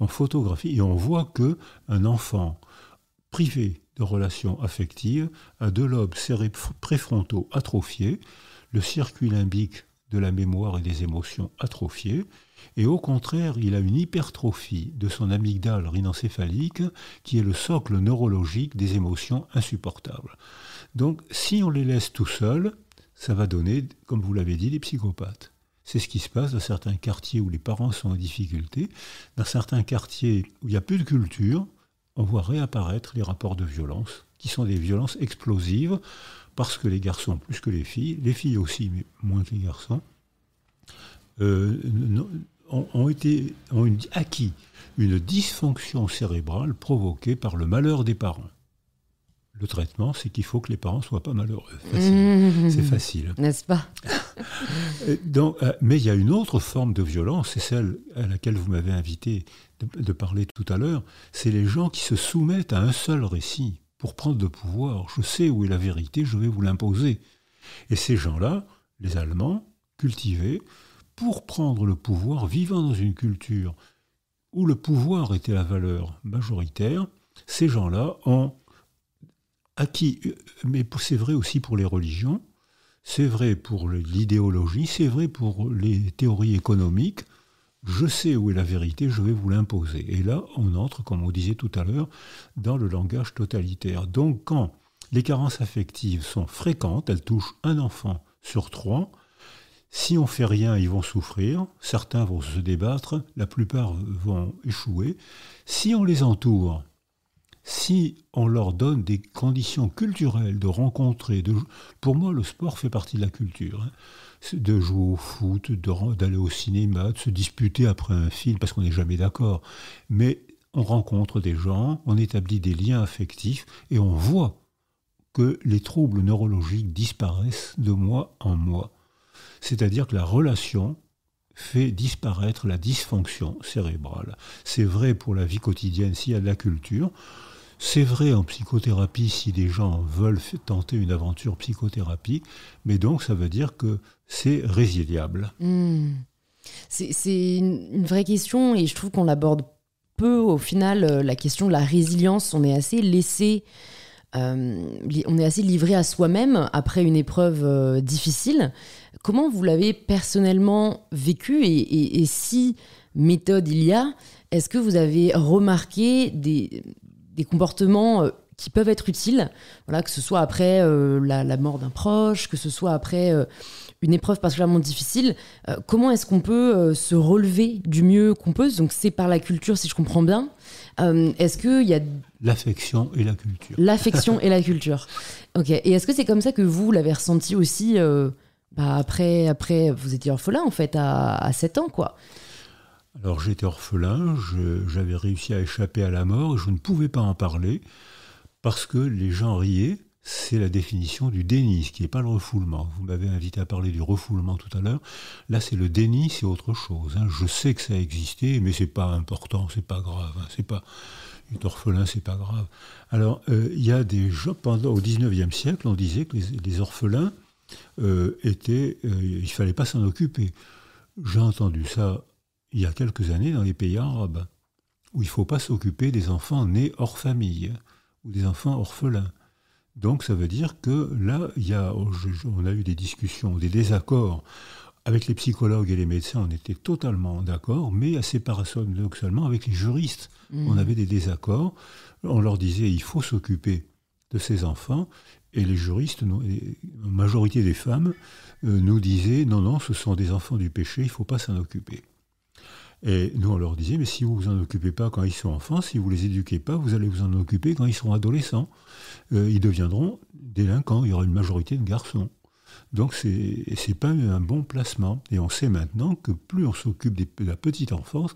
On photographie et on voit que un enfant privé de relations affectives a deux lobes préfrontaux atrophiés, le circuit limbique de la mémoire et des émotions atrophiés, et au contraire, il a une hypertrophie de son amygdale rhinencéphalique, qui est le socle neurologique des émotions insupportables. Donc, si on les laisse tout seuls, ça va donner, comme vous l'avez dit, des psychopathes. C'est ce qui se passe dans certains quartiers où les parents sont en difficulté. Dans certains quartiers où il n'y a plus de culture, on voit réapparaître les rapports de violence, qui sont des violences explosives, parce que les garçons, plus que les filles, les filles aussi, mais moins que les garçons, euh, ont, acquis une dysfonction cérébrale provoquée par le malheur des parents. Le traitement, c'est qu'il faut que les parents ne soient pas malheureux. C'est facile. N'est-ce pas? Donc, euh, Mais il y a une autre forme de violence, c'est celle à laquelle vous m'avez invité de, de, parler tout à l'heure. C'est les gens qui se soumettent à un seul récit pour prendre le pouvoir. Je sais où est la vérité, je vais vous l'imposer. Et ces gens-là, les Allemands, cultivés, pour prendre le pouvoir, vivant dans une culture où le pouvoir était la valeur majoritaire, ces gens-là ont acquis, mais c'est vrai aussi pour les religions, c'est vrai pour l'idéologie, c'est vrai pour les théories économiques, je sais où est la vérité, je vais vous l'imposer. Et là, on entre, comme on disait tout à l'heure, dans le langage totalitaire. Donc quand les carences affectives sont fréquentes, elles touchent un enfant sur trois, si on fait rien, ils vont souffrir, certains vont se débattre, la plupart vont échouer. Si on les entoure, si on leur donne des conditions culturelles de rencontrer, pour moi le sport fait partie de la culture, hein, de jouer au foot, d'aller au cinéma, de se disputer après un film parce qu'on n'est jamais d'accord, mais on rencontre des gens, on établit des liens affectifs et on voit que les troubles neurologiques disparaissent de mois en mois. C'est-à-dire que la relation fait disparaître la dysfonction cérébrale. C'est vrai pour la vie quotidienne s'il y a de la culture. C'est vrai en psychothérapie si des gens veulent tenter une aventure psychothérapie, mais donc ça veut dire que c'est résiliable. Hmm. C'est une vraie question et je trouve qu'on l'aborde peu au final, euh, la question de la résilience. On est assez laissé euh, on est assez livré à soi-même après une épreuve euh, difficile. Comment vous l'avez personnellement vécu et, si méthode il y a, est-ce que vous avez remarqué des, comportements euh, qui peuvent être utiles, voilà, que ce soit après la, mort d'un proche, que ce soit après une épreuve particulièrement difficile, comment est-ce qu'on peut se relever du mieux qu'on peut? Donc c'est par la culture, si je comprends bien. est-ce qu'il y a L'affection et la culture. L'affection et la culture. Ok. Et est-ce que c'est comme ça que vous l'avez ressenti aussi euh, bah, après, après, vous étiez orphelin en fait à, à 7 ans, quoi? Alors j'étais orphelin, j'avais réussi à échapper à la mort et je ne pouvais pas en parler parce que les gens riaient. C'est la définition du déni, ce qui n'est pas le refoulement. Vous m'avez invité à parler du refoulement tout à l'heure. Là, c'est le déni, c'est autre chose. Hein. Je sais que ça a existé, mais c'est pas important, c'est pas grave. Hein. C'est pas est orphelin, c'est pas grave. Alors, euh, il y a des gens, pendant, au 19e siècle, on disait que les, orphelins euh, étaient. Euh, il fallait pas s'en occuper. J'ai entendu ça il y a quelques années dans les pays arabes, où il ne faut pas s'occuper des enfants nés hors famille, ou des enfants orphelins. Donc ça veut dire que là, il y a, on a eu des discussions, des désaccords avec les psychologues et les médecins, on était totalement d'accord, mais assez paradoxalement avec les juristes, on mm. avait des désaccords. On leur disait il faut s'occuper de ces enfants, et les juristes, la majorité des femmes, euh, nous disaient non, non, ce sont des enfants du péché, il ne faut pas s'en occuper. Et nous, on leur disait, mais si vous vous en occupez pas quand ils sont enfants, si vous les éduquez pas, vous allez vous en occuper quand ils seront adolescents. Euh, ils deviendront délinquants, il y aura une majorité de garçons. Donc ce n'est pas un bon placement. Et on sait maintenant que plus on s'occupe de la petite enfance,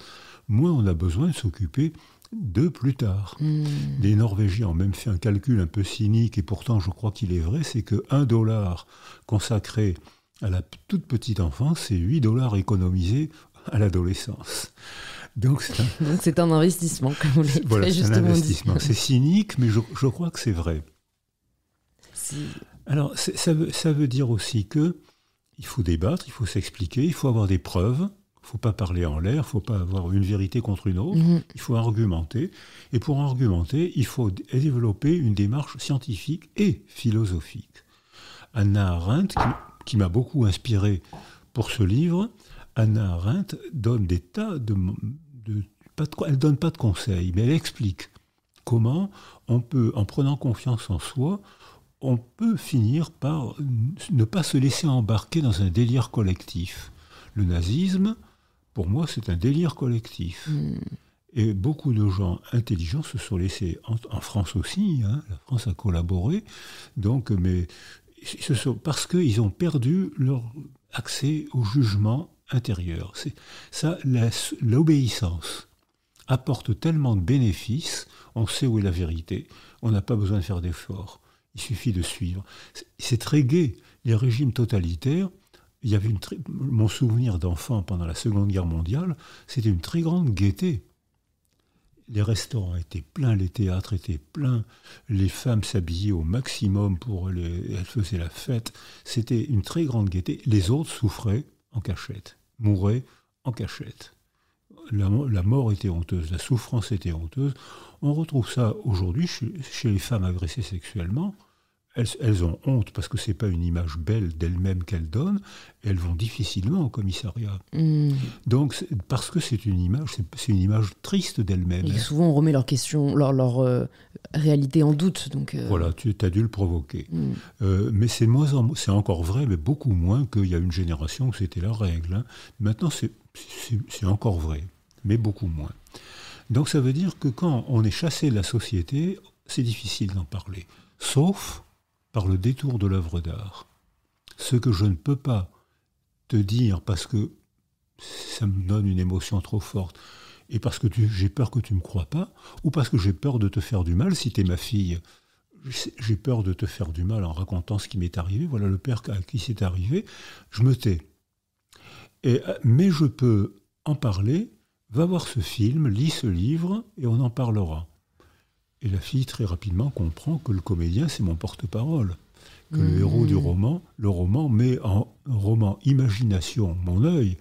moins on a besoin de s'occuper de plus tard. Hmm. Les Norvégiens ont même fait un calcul un peu cynique, et pourtant je crois qu'il est vrai, c'est que 1 dollar consacré à la toute petite enfance, c'est 8 dollars économisés à l'adolescence. Donc c'est un, c'est un investissement, comme vous l'avez voilà, justement un investissement. C'est cynique, mais je, je, crois que c'est vrai. dit. Alors ça veut, ça veut dire aussi que il faut débattre, il faut s'expliquer, il faut avoir des preuves. Il ne faut pas parler en l'air, il ne faut pas avoir une vérité contre une autre, Mhm. il faut argumenter. Et pour argumenter, il faut développer une démarche scientifique et philosophique. Anna Arendt, qui, qui m'a beaucoup inspiré pour ce livre, Anna Arendt donne des tas de... de pas de elle donne pas de conseils, mais elle explique comment on peut, en prenant confiance en soi, on peut finir par ne pas se laisser embarquer dans un délire collectif. Le nazisme, pour moi, c'est un délire collectif. Mm. Et beaucoup de gens intelligents se sont laissés, en, en France aussi, hein, la France a collaboré, donc, mais ce sont, parce qu'ils ont perdu leur accès au jugement intérieur. C'est, ça, l'obéissance apporte tellement de bénéfices, on sait où est la vérité, on n'a pas besoin de faire d'efforts, il suffit de suivre. C'est, très gai. Les régimes totalitaires, il y avait mon souvenir d'enfant pendant la Seconde Guerre mondiale, c'était une très grande gaieté. Les restaurants étaient pleins, les théâtres étaient pleins, les femmes s'habillaient au maximum pour les, elles faisaient la fête. C'était une très grande gaieté. Les autres souffraient en cachette, mouraient en cachette. La, mo- la mort était honteuse, la souffrance était honteuse. On retrouve ça aujourd'hui chez les femmes agressées sexuellement. Elles, elles ont honte parce que c'est pas une image belle d'elles-mêmes qu'elles donnent. Et elles vont difficilement au commissariat. Mm. Donc, parce que c'est une image, c'est une image triste d'elle-même. Et hein. souvent, on remet leur question, leur, leur euh, réalité en doute. Donc, euh, Voilà, tu as dû le provoquer. mm. Euh, mais c'est moins en- c'est encore vrai, mais beaucoup moins qu'il y a une génération où c'était la règle. hein. Maintenant, c'est encore vrai, mais beaucoup moins. Donc ça veut dire que quand on est chassé de la société, c'est difficile d'en parler, sauf par le détour de l'œuvre d'art. Ce que je ne peux pas te dire parce que ça me donne une émotion trop forte, et parce que j'ai peur que tu ne me crois pas, ou parce que j'ai peur de te faire du mal si tu es ma fille j'ai peur de te faire du mal en racontant ce qui m'est arrivé. Voilà le père à qui c'est arrivé. Je me tais. Mais je peux en parler. Va voir ce film, lis ce livre et on en parlera. Et la fille très rapidement comprend que le comédien c'est mon porte-parole, que le Mmh. héros du roman, le roman met en roman imagination mon œil,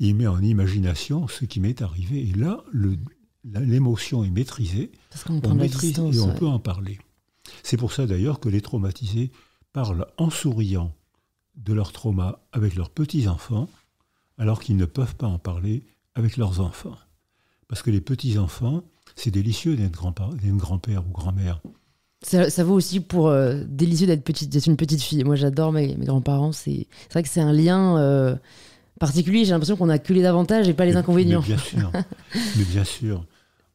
il met en imagination ce qui m'est arrivé. Et là, l'émotion est maîtrisée Parce on maîtrise distance. et on ouais. peut en parler. C'est pour ça d'ailleurs que les traumatisés parlent en souriant de leur trauma avec leurs petits-enfants, alors qu'ils ne peuvent pas en parler avec leurs enfants. Parce que les petits-enfants, c'est délicieux d'être grand-père ou grand-mère. Ça, ça vaut aussi pour euh, délicieux d'être petite, d'être une petite fille. Moi, j'adore mes, mes grands-parents. C'est vrai que c'est un lien euh, particulier. J'ai l'impression qu'on a que les avantages et pas les Mais- inconvénients. Mais bien sûr, mais bien sûr.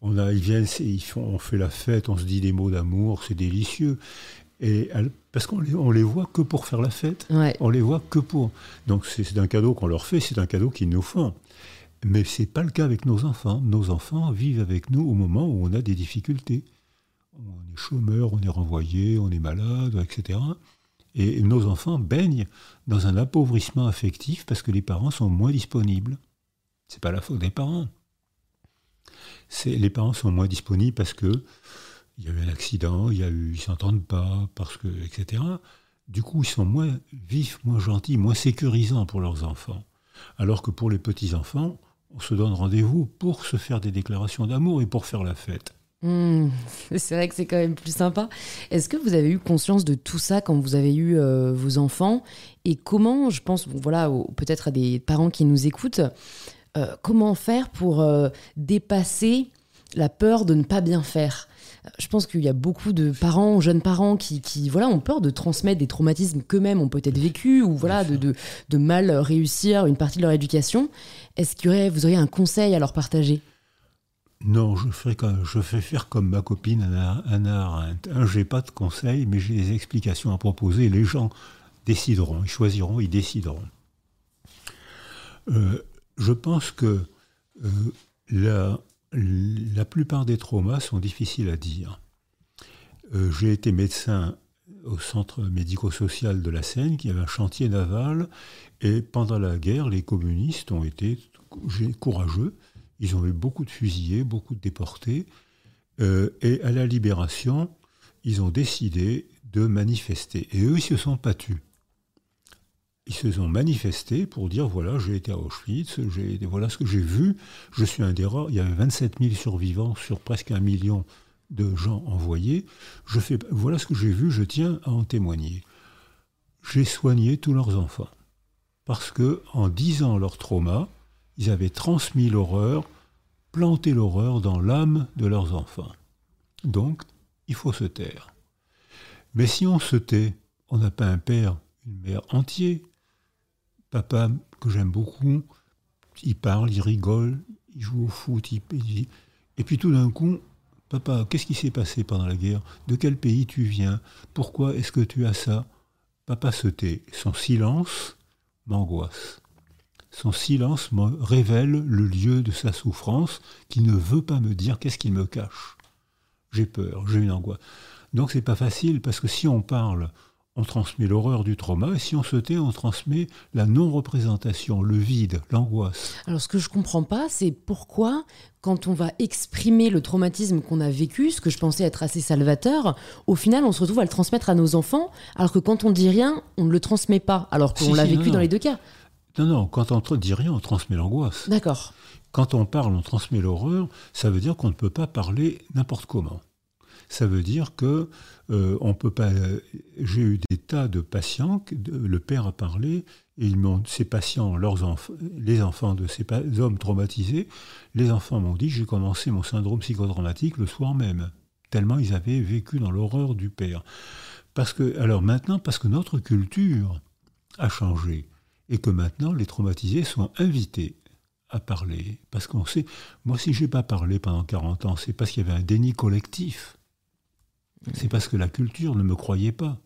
On a, ils viennent, ils font, on fait la fête, on se dit des mots d'amour, c'est délicieux. Et parce qu'on les, on les voit que pour faire la fête. Ouais. On les voit que pour. Donc c'est un cadeau qu'on leur fait, c'est un cadeau qu'ils nous font. Mais c'est pas le cas avec nos enfants. Nos enfants vivent avec nous au moment où on a des difficultés. On est chômeur, on est renvoyé, on est malade, etc. Et nos enfants baignent dans un appauvrissement affectif parce que les parents sont moins disponibles. C'est pas la faute des parents. Les parents sont moins disponibles parce que il y a eu un accident, il y a eu, ils s'entendent pas, parce que, etc. Du coup, ils sont moins vifs, moins gentils, moins sécurisants pour leurs enfants. Alors que pour les petits-enfants, on se donne rendez-vous pour se faire des déclarations d'amour et pour faire la fête. Hmm, c'est vrai que c'est quand même plus sympa. Est-ce que vous avez eu conscience de tout ça quand vous avez eu euh, vos enfants? Et comment, je pense, bon, voilà, peut-être à des parents qui nous écoutent, euh, comment faire pour euh, dépasser la peur de ne pas bien faire je pense qu'il y a beaucoup de parents, jeunes parents, qui, qui, voilà, ont peur de transmettre des traumatismes qu'eux-mêmes ont peut-être vécu ou voilà, de, de, de mal réussir une partie de leur éducation. Est-ce que vous auriez un conseil à leur partager? Non, je ferai, comme, je fais faire comme ma copine Anna, Anna Arendt. Hein, j'ai pas de conseils, mais j'ai des explications à proposer. Les gens décideront, ils choisiront, ils décideront. Euh, je pense que euh, la, la plupart des traumas sont difficiles à dire. Euh, j'ai été médecin au centre médico-social de la Seine, qui avait un chantier naval, et pendant la guerre, les communistes ont été courageux. Ils ont eu beaucoup de fusillés, beaucoup de déportés. Euh, et à la libération, ils ont décidé de manifester. Et eux, ils se sont pas Ils se sont manifestés pour dire voilà, j'ai été à Auschwitz, voilà ce que j'ai vu. Je suis un des rares. Il y avait 27 000 survivants sur presque un million de gens envoyés. Je fais, voilà ce que j'ai vu, je tiens à en témoigner. J'ai soigné tous leurs enfants. Parce que, en disant leur trauma, ils avaient transmis l'horreur, planté l'horreur dans l'âme de leurs enfants. Donc, il faut se taire. Mais si on se tait, on n'a pas un père, une mère entier. Papa, que j'aime beaucoup, il parle, il rigole, il joue au foot, il, et puis tout d'un coup, Papa, qu'est-ce qui s'est passé pendant la guerre? De quel pays tu viens? Pourquoi est-ce que tu as ça? Papa se tait. Son silence m'angoisse. Son silence me révèle le lieu de sa souffrance qui ne veut pas me dire qu'est-ce qu'il me cache. J'ai peur, j'ai une angoisse. Donc c'est pas facile parce que si on parle, on transmet l'horreur du trauma, et si on se tait, on transmet la non-représentation, le vide, l'angoisse. Alors ce que je comprends pas, c'est pourquoi, quand on va exprimer le traumatisme qu'on a vécu, ce que je pensais être assez salvateur, au final on se retrouve à le transmettre à nos enfants, alors que quand on dit rien, on ne le transmet pas, alors qu'on l'a vécu dans les deux cas. Non, non, quand on dit rien, on transmet l'angoisse. D'accord. Quand on parle, on transmet l'horreur, ça veut dire qu'on ne peut pas parler n'importe comment ça veut dire que euh, on peut pas. J'ai eu des tas de patients, le père a parlé, et ils m'ont, ces patients, leurs enfants, les enfants de ces hommes traumatisés, les enfants m'ont dit j'ai commencé mon syndrome psychotraumatique le soir même, tellement ils avaient vécu dans l'horreur du père. Parce que, alors maintenant, parce que notre culture a changé et que maintenant les traumatisés sont invités à parler. Parce qu'on sait, moi si j'ai pas parlé pendant 40 ans, c'est parce qu'il y avait un déni collectif. C'est parce que la culture ne me croyait pas.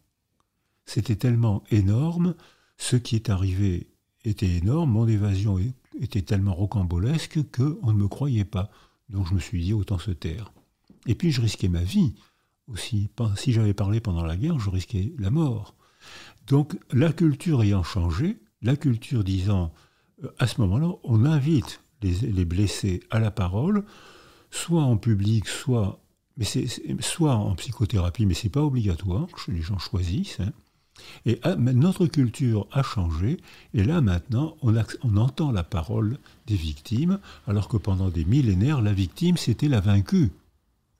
C'était tellement énorme, ce qui est arrivé était énorme, mon évasion était tellement rocambolesque qu'on ne me croyait pas. Donc je me suis dit, autant se taire. Et puis je risquais ma vie aussi. Si j'avais parlé pendant la guerre, je risquais la mort. Donc la culture ayant changé, la culture disant, euh, à ce moment-là, on invite les, les blessés à la parole, soit en public, soit mais c'est soit en psychothérapie, mais c'est pas obligatoire, les gens choisissent. Hein. Et ah, notre culture a changé, et là maintenant, on, on, entend la parole des victimes, alors que pendant des millénaires, la victime, c'était la vaincue.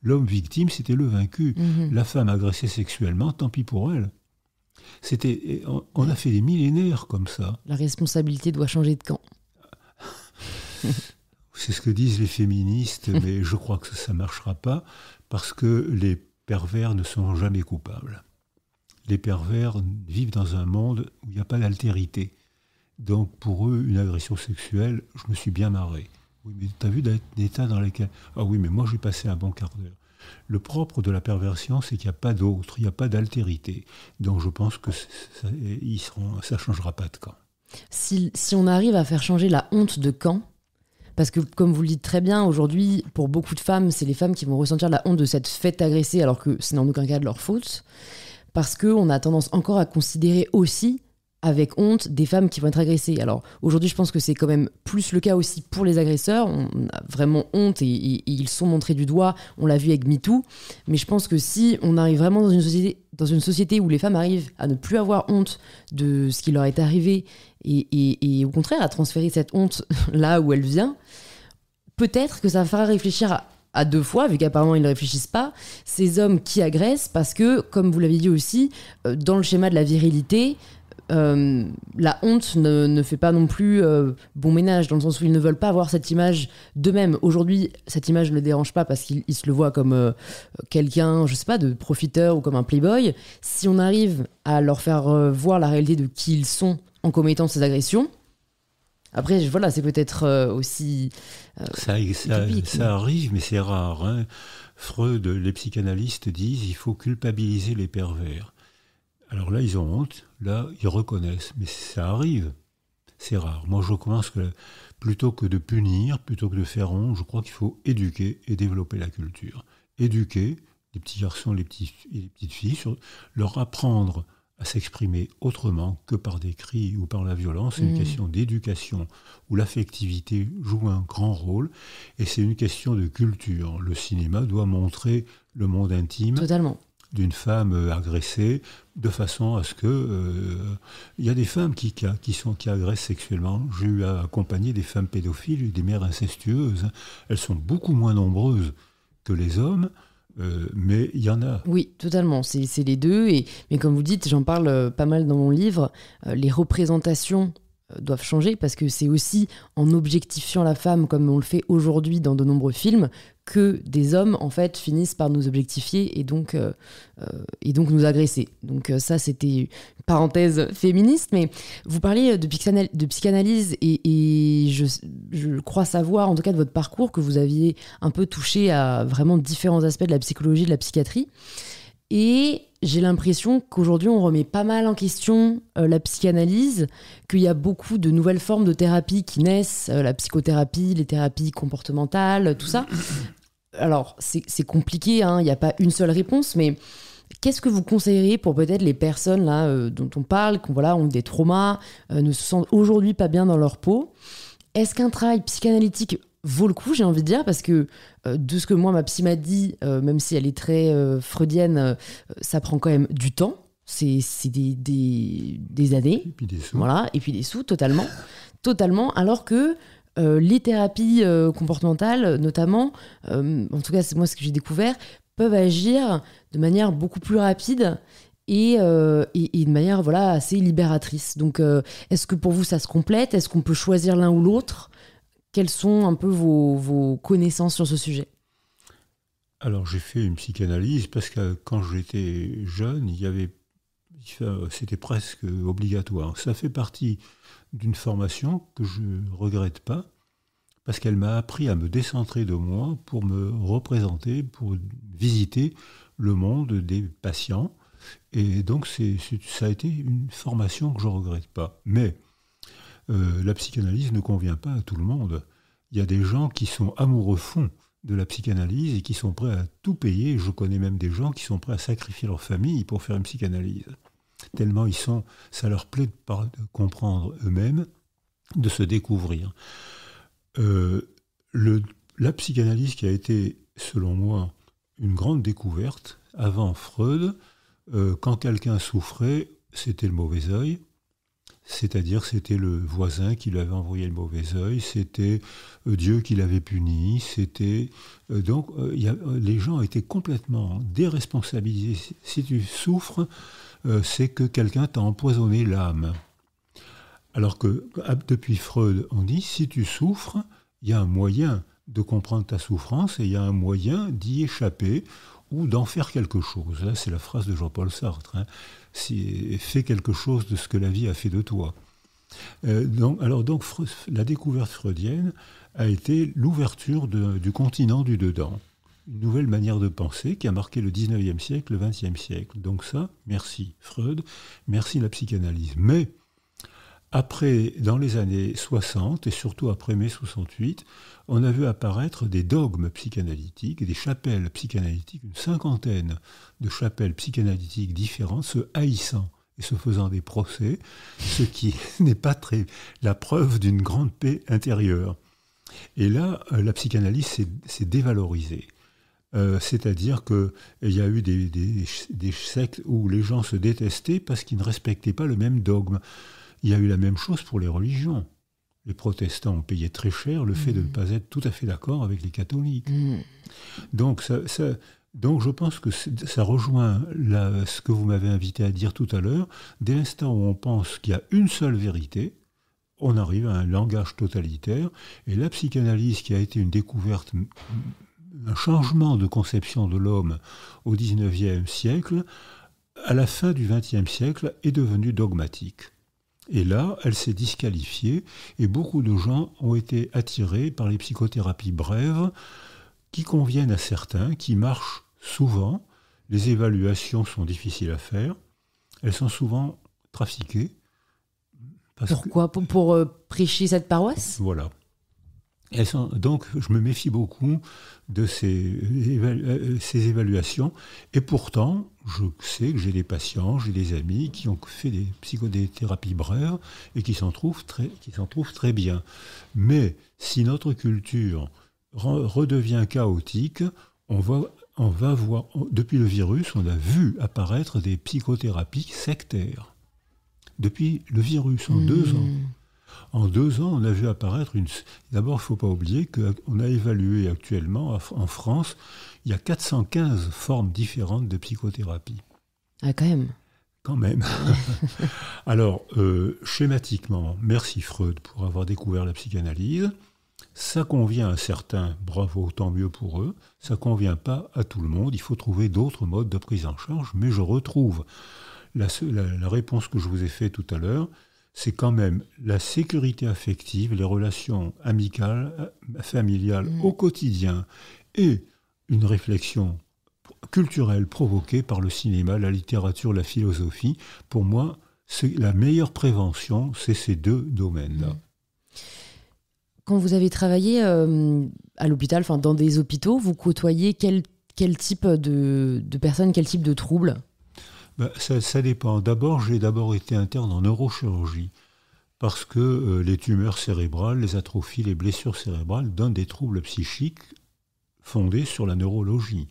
L'homme victime, c'était le vaincu. Mhm. La femme agressée sexuellement, tant pis pour elle. C'était, on, a fait des millénaires comme ça. La responsabilité doit changer de camp. C'est ce que disent les féministes, mais je crois que ça ne marchera pas parce que les pervers ne sont jamais coupables. Les pervers vivent dans un monde où il n'y a pas d'altérité. Donc pour eux, une agression sexuelle, je me suis bien marré. Oui, mais tu as vu l'état dans lequel... Ah oui, mais moi j'ai passé un bon quart d'heure. Le propre de la perversion, c'est qu'il n'y a pas d'autre, il n'y a pas d'altérité. Donc je pense que ça ne changera pas de camp. Si, si on arrive à faire changer la honte de camp, parce que, comme vous le dites très bien, aujourd'hui, pour beaucoup de femmes, c'est les femmes qui vont ressentir la honte de cette fête agressée, alors que c'est en aucun cas de leur faute. Parce qu'on a tendance encore à considérer aussi avec honte des femmes qui vont être agressées. Alors aujourd'hui, je pense que c'est quand même plus le cas aussi pour les agresseurs. On a vraiment honte et, ils sont montrés du doigt. On l'a vu avec MeToo. Mais je pense que si on arrive vraiment dans une société, dans une société où les femmes arrivent à ne plus avoir honte de ce qui leur est arrivé et, au contraire à transférer cette honte là où elle vient, peut-être que ça fera réfléchir à, deux fois, vu qu'apparemment ils ne réfléchissent pas, ces hommes qui agressent, parce que, comme vous l'avez dit aussi, euh, dans le schéma de la virilité, euh, la honte ne, fait pas non plus euh, bon ménage, dans le sens où ils ne veulent pas avoir cette image d'eux-mêmes. Aujourd'hui, cette image ne les dérange pas parce qu'ils se le voient comme euh, quelqu'un, je sais pas, de profiteur ou comme un playboy. Si on arrive à leur faire voir la réalité de qui ils sont en commettant ces agressions, après, voilà, c'est peut-être aussi. Ça, ça, arrive, mais c'est rare. Hein. Freud, les psychanalystes disent il faut culpabiliser les pervers. Alors là, ils ont honte, là, ils reconnaissent, mais ça arrive. C'est rare. Moi, je recommence que plutôt que de punir, plutôt que de faire honte, je crois qu'il faut éduquer et développer la culture. Éduquer les petits garçons les, petits, et les petites filles, leur apprendre à s'exprimer autrement que par des cris ou par la violence. C'est une Mm. question d'éducation où l'affectivité joue un grand rôle et c'est une question de culture. Le cinéma doit montrer le monde intime Totalement. D'une femme euh, agressée de façon à ce que euh, il y a des femmes qui, qui, sont qui agressent sexuellement. J'ai eu à accompagner des femmes pédophiles, des mères incestueuses. Elles sont beaucoup moins nombreuses que les hommes, euh, mais il y en a. Oui, totalement. C'est les deux. Et, mais comme vous dites, j'en parle pas mal dans mon livre, les représentations doivent changer parce que c'est aussi en objectifiant la femme comme on le fait aujourd'hui dans de nombreux films que des hommes en fait finissent par nous objectifier et donc, euh, euh, et donc nous agresser. Donc euh, ça c'était une parenthèse féministe, mais vous parlez de, psychanal- de psychanalyse et, et je, je crois savoir en tout cas de votre parcours que vous aviez un peu touché à vraiment différents aspects de la psychologie, de la psychiatrie. Et j'ai l'impression qu'aujourd'hui, on remet pas mal en question euh, la psychanalyse, qu'il y a beaucoup de nouvelles formes de thérapie qui naissent, euh, la psychothérapie, les thérapies comportementales, tout ça. Alors, c'est compliqué, hein, il n'y a pas une seule réponse, mais qu'est-ce que vous conseilleriez pour peut-être les personnes là euh, dont on parle, qui voilà, ont des traumas, ne se sentent aujourd'hui pas bien dans leur peau? Est-ce qu'un travail psychanalytique vaut le coup, j'ai envie de dire, parce que euh, de ce que moi, ma psy m'a dit, euh, même si elle est très euh, freudienne, ça prend quand même du temps. C'est des, des, des années. Et puis des sous. Voilà, et puis des sous, totalement. totalement. Alors que les thérapies comportementales, notamment, en tout cas, c'est moi ce que j'ai découvert, peuvent agir de manière beaucoup plus rapide et, euh, et, et de manière voilà, assez libératrice. Donc, euh, est-ce que pour vous, ça se complète? Est-ce qu'on peut choisir l'un ou l'autre? Quelles sont un peu vos, connaissances sur ce sujet? Alors j'ai fait une psychanalyse parce que quand j'étais jeune, il y avait, c'était presque obligatoire. Ça fait partie d'une formation que je ne regrette pas parce qu'elle m'a appris à me décentrer de moi pour me représenter, pour visiter le monde des patients. Et donc ça a été une formation que je ne regrette pas. Mais euh, la psychanalyse ne convient pas à tout le monde. Il y a des gens qui sont amoureux fonds de la psychanalyse et qui sont prêts à tout payer. Je connais même des gens qui sont prêts à sacrifier leur famille pour faire une psychanalyse. Tellement ils sont, ça leur plaît de, comprendre eux-mêmes, de se découvrir. Euh, la psychanalyse qui a été, selon moi, une grande découverte, avant Freud, euh, quand quelqu'un souffrait, c'était le mauvais œil. C'est-à-dire c'était le voisin qui lui avait envoyé le mauvais œil, c'était euh, Dieu qui l'avait puni, c'était... euh, donc euh, les gens étaient complètement déresponsabilisés. Si, tu souffres, c'est que quelqu'un t'a empoisonné l'âme. Alors que ah, depuis Freud, on dit, si tu souffres, il y a un moyen de comprendre ta souffrance et il y a un moyen d'y échapper ou d'en faire quelque chose. C'est la phrase de Jean-Paul Sartre. hein. Fais quelque chose de ce que la vie a fait de toi. Euh, donc, alors donc, la découverte freudienne a été l'ouverture du continent du dedans. Une nouvelle manière de penser qui a marqué le 19e siècle, le 20e siècle. Donc ça, merci Freud, merci la psychanalyse. Mais après, dans les années 60 et surtout après mai 68, on a vu apparaître des dogmes psychanalytiques, des chapelles psychanalytiques, une cinquantaine de chapelles psychanalytiques différentes, se haïssant et se faisant des procès, ce qui n'est pas très la preuve d'une grande paix intérieure. Et là, euh, la psychanalyse s'est- dévalorisée. Euh, C'est-à-dire qu'il y a eu des sectes où les gens se détestaient parce qu'ils ne respectaient pas le même dogme. Il y a eu la même chose pour les religions. Les protestants ont payé très cher le fait de ne pas être tout à fait d'accord avec les catholiques. Mm. Donc, ça, ça- donc je pense que ça rejoint la- ce que vous m'avez invité à dire tout à l'heure. Dès l'instant où on pense qu'il y a une seule vérité, on arrive à un langage totalitaire. Et la psychanalyse, qui a été une découverte, un changement de conception de l'homme au XIXe siècle, à la fin du XXe siècle, est devenue dogmatique. Et là, elle s'est disqualifiée et beaucoup de gens ont été attirés par les psychothérapies brèves qui conviennent à certains, qui marchent souvent. Les évaluations sont difficiles à faire. Elles sont souvent trafiquées. Que- Pourquoi? Pour, pour, euh, prêcher cette paroisse? Voilà. Donc, je me méfie beaucoup de ces, euh, ces, évaluations. Et pourtant, je sais que j'ai des patients, j'ai des amis qui ont fait des psychodéthérapies brèves et qui s'en trouvent, très, trouvent très bien. Mais si notre culture redevient chaotique, on va, on va voir, depuis le virus, on a vu apparaître des psychothérapies sectaires. Depuis le virus, en deux mmh. ans. En deux ans, on a vu apparaître une. D'abord, il ne faut pas oublier qu'on a évalué actuellement en France, il y a 415 formes différentes de psychothérapie. Ah, quand même. Quand même. Alors, euh, schématiquement, merci Freud pour avoir découvert la psychanalyse. Ça convient à certains, bravo, tant mieux pour eux. Ça convient pas à tout le monde. Il faut trouver d'autres modes de prise en charge. Mais je retrouve la, la réponse que je vous ai faite tout à l'heure c'est quand même la sécurité affective, les relations amicales, euh, familiales mm. au quotidien et une réflexion culturelle provoquée par le cinéma, la littérature, la philosophie. Pour moi, la meilleure prévention, c'est ces deux domaines-là. Mm. Quand vous avez travaillé euh, à l'hôpital, enfin dans des hôpitaux, vous côtoyez quel, quel type de, de personnes, quel type de troubles? Bah, ça, dépend. D'abord, j'ai d'abord été interne en neurochirurgie parce que euh, les tumeurs cérébrales, les atrophies, les blessures cérébrales donnent des troubles psychiques fondés sur la neurologie.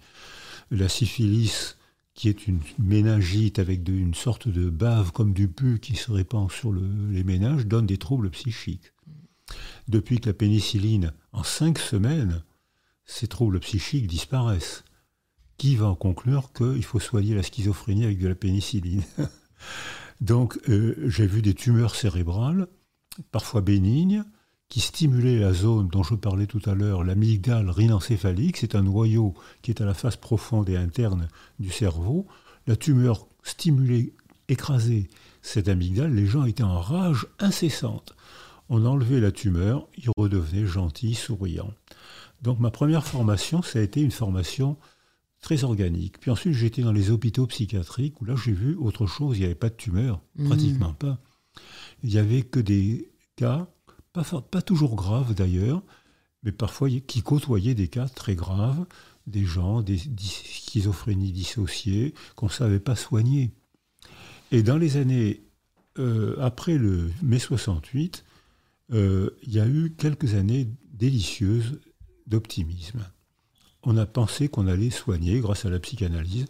La syphilis, qui est une méningite avec une sorte de bave comme du pu qui se répand sur les méninges, donne des troubles psychiques. Depuis que la pénicilline, en cinq semaines, ces troubles psychiques disparaissent qui va en conclure qu'il faut soigner la schizophrénie avec de la pénicilline. Donc euh, j'ai vu des tumeurs cérébrales, parfois bénignes, qui stimulaient la zone dont je parlais tout à l'heure, l'amygdale rhinencéphalique. C'est un noyau qui est à la face profonde et interne du cerveau. La tumeur stimulait, écrasait cette amygdale. Les gens étaient en rage incessante. On enlevait la tumeur, ils redevenaient gentils, souriants. Donc ma première formation, ça a été une formation très organique. Puis ensuite, j'étais dans les hôpitaux psychiatriques où là, j'ai vu autre chose. Il n'y avait pas de tumeur, mmh. pratiquement pas. Il n'y avait que des cas, pas, pas toujours graves d'ailleurs, mais parfois qui côtoyaient des cas très graves, des gens, des, schizophrénies dissociées, qu'on ne savait pas soigner. Et dans les années euh, après le mai 68, euh, il y a eu quelques années délicieuses d'optimisme on a pensé qu'on allait soigner grâce à la psychanalyse,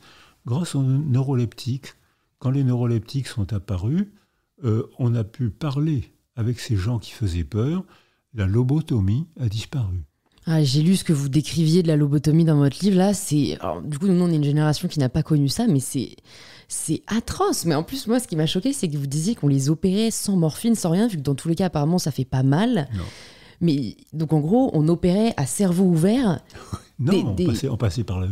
grâce aux neuroleptiques. Quand les neuroleptiques sont apparus, euh, on a pu parler avec ces gens qui faisaient peur. La lobotomie a disparu. Ah, j'ai lu ce que vous décriviez de la lobotomie dans votre livre. Là, c'est du coup nous on est une génération qui n'a pas connu ça, mais c'est c'est atroce. Mais en plus moi, ce qui m'a choqué, c'est que vous disiez qu'on les opérait sans morphine, sans rien, vu que dans tous les cas apparemment ça fait pas mal. Mais donc en gros, on opérait à cerveau ouvert. Non, on, passait, par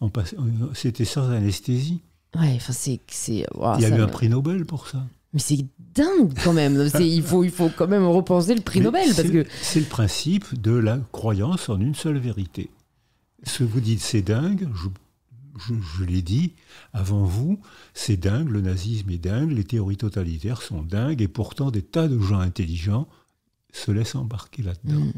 on passait, c'était sans anesthésie. Ouais, enfin c'est, c'est. il y a eu un prix Nobel pour ça. Mais c'est dingue quand même. il faut, il faut quand même repenser le prix Nobel parce que. C'est le principe de la croyance en une seule vérité. Ce que vous dites, c'est dingue. Je, je, l'ai dit avant vous, c'est dingue. Le nazisme est dingue. Les théories totalitaires sont dingues. Et pourtant, des tas de gens intelligents se laissent embarquer là-dedans. Mm.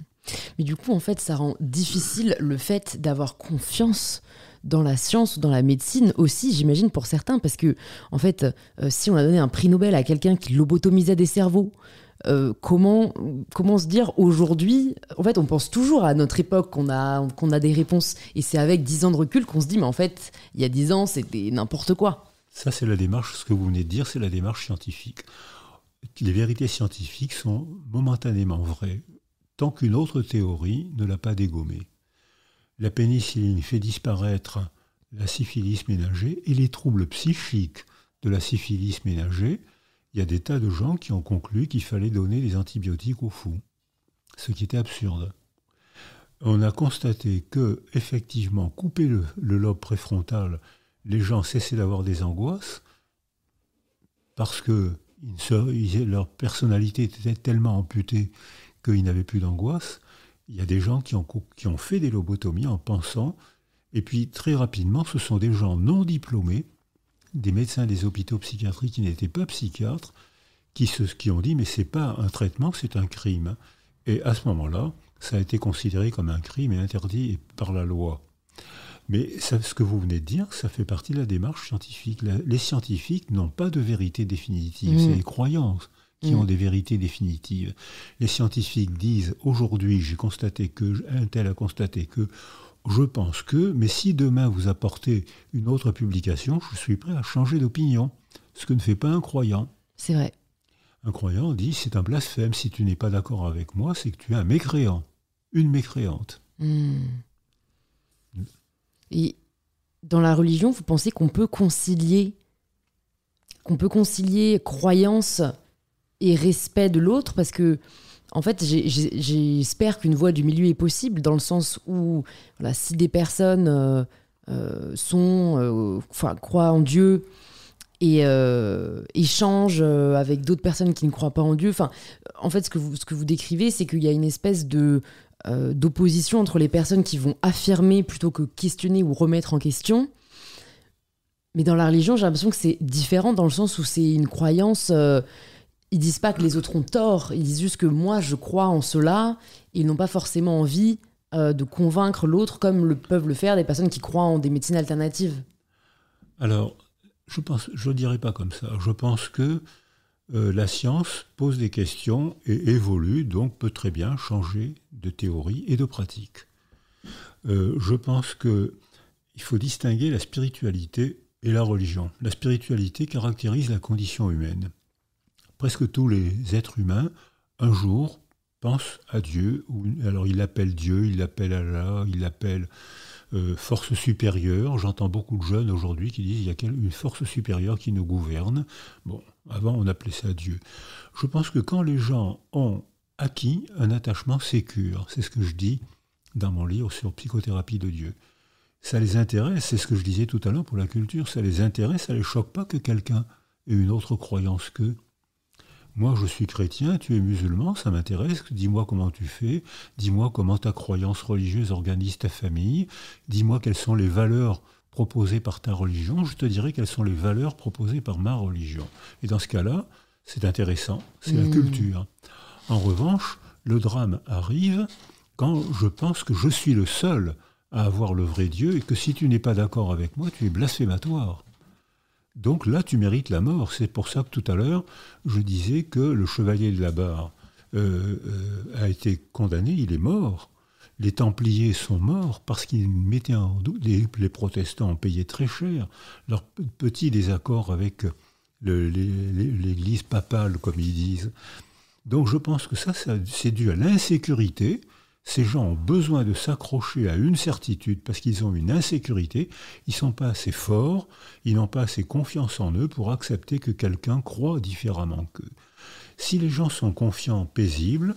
Mais du coup, en fait, ça rend difficile le fait d'avoir confiance dans la science ou dans la médecine aussi, j'imagine, pour certains, parce que, en fait, euh, si on a donné un prix Nobel à quelqu'un qui lobotomisait des cerveaux, euh, comment, comment se dire aujourd'hui En fait, on pense toujours à notre époque qu'on a, qu'on a des réponses, et c'est avec 10 ans de recul qu'on se dit, mais en fait, il y a 10 ans, c'était n'importe quoi. Ça, c'est la démarche, ce que vous venez de dire, c'est la démarche scientifique. Les vérités scientifiques sont momentanément vraies tant qu'une autre théorie ne l'a pas dégommé. La pénicilline fait disparaître la syphilis ménagée et les troubles psychiques de la syphilis ménagée. Il y a des tas de gens qui ont conclu qu'il fallait donner des antibiotiques aux fous, ce qui était absurde. On a constaté que, effectivement, couper le, lobe préfrontal, les gens cessaient d'avoir des angoisses parce que leur personnalité était tellement amputée qu'ils n'avaient plus d'angoisse. Il y a des gens qui ont, qui ont fait des lobotomies en pensant, et puis très rapidement, ce sont des gens non diplômés, des médecins des hôpitaux psychiatriques qui n'étaient pas psychiatres, qui, se, qui ont dit mais c'est pas un traitement, c'est un crime. Et à ce moment-là, ça a été considéré comme un crime et interdit par la loi. Mais ce que vous venez de dire, ça fait partie de la démarche scientifique. les scientifiques n'ont pas de vérité définitive, mmh. c'est les croyances qui ont mmh. des vérités définitives. Les scientifiques disent aujourd'hui j'ai constaté que, un tel a constaté que, je pense que, mais si demain vous apportez une autre publication, je suis prêt à changer d'opinion. Ce que ne fait pas un croyant. C'est vrai. Un croyant dit c'est un blasphème. Si tu n'es pas d'accord avec moi, c'est que tu es un mécréant, une mécréante. Mmh. Et dans la religion, vous pensez qu'on peut concilier, qu'on peut concilier croyance et respect de l'autre parce que en fait, j'espère qu'une voie du milieu est possible dans le sens où voilà, si des personnes euh, euh, sont, euh, croient en Dieu et échangent avec d'autres personnes qui ne croient pas en Dieu, enfin, en fait, ce que vous, ce que vous décrivez, c'est qu'il y a une espèce de d'opposition entre les personnes qui vont affirmer plutôt que questionner ou remettre en question. Mais dans la religion, j'ai l'impression que c'est différent dans le sens où c'est une croyance ils disent pas que les autres ont tort, ils disent juste que moi je crois en cela, ils n'ont pas forcément envie euh, de convaincre l'autre comme le, peuvent le faire des personnes qui croient en des médecines alternatives. Alors, je pense, je dirais pas comme ça. Je pense que euh, la science pose des questions et évolue, donc peut très bien changer de théorie et de pratique. Euh, je pense que il faut distinguer la spiritualité et la religion. La spiritualité caractérise la condition humaine presque tous les êtres humains, un jour, pensent à Dieu. alors il appelle Dieu, il appelle Allah, il appelle euh, force supérieure. J'entends beaucoup de jeunes aujourd'hui qui disent qu'il y a une force supérieure qui nous gouverne. Bon, avant on appelait ça Dieu. Je pense que quand les gens ont acquis un attachement sécure, c'est ce que je dis dans mon livre sur psychothérapie de Dieu. Ça les intéresse, c'est ce que je disais tout à l'heure pour la culture, ça les intéresse, ça les choque pas que quelqu'un ait une autre croyance qu'eux. Moi, je suis chrétien, tu es musulman, ça m'intéresse. Dis-moi comment tu fais. Dis-moi comment ta croyance religieuse organise ta famille. Dis-moi quelles sont les valeurs proposées par ta religion. Je te dirai quelles sont les valeurs proposées par ma religion. Et dans ce cas-là, c'est intéressant. C'est la hmm. culture. En revanche, le drame arrive quand je pense que je suis le seul à avoir le vrai Dieu et que si tu n'es pas d'accord avec moi, tu es blasphématoire. Donc là, tu mérites la mort. C'est pour ça que tout à l'heure, je disais que le chevalier de la barre euh, euh, a été condamné, il est mort. Les Templiers sont morts parce qu'ils mettaient en doute, les, protestants ont payé très cher leur petit désaccord avec l'Église papale, comme ils disent. Donc je pense que ça c'est dû à l'insécurité ces gens ont besoin de s'accrocher à une certitude parce qu'ils ont une insécurité, ils ne sont pas assez forts, ils n'ont pas assez confiance en eux pour accepter que quelqu'un croit différemment qu'eux. Si les gens sont confiants, paisibles,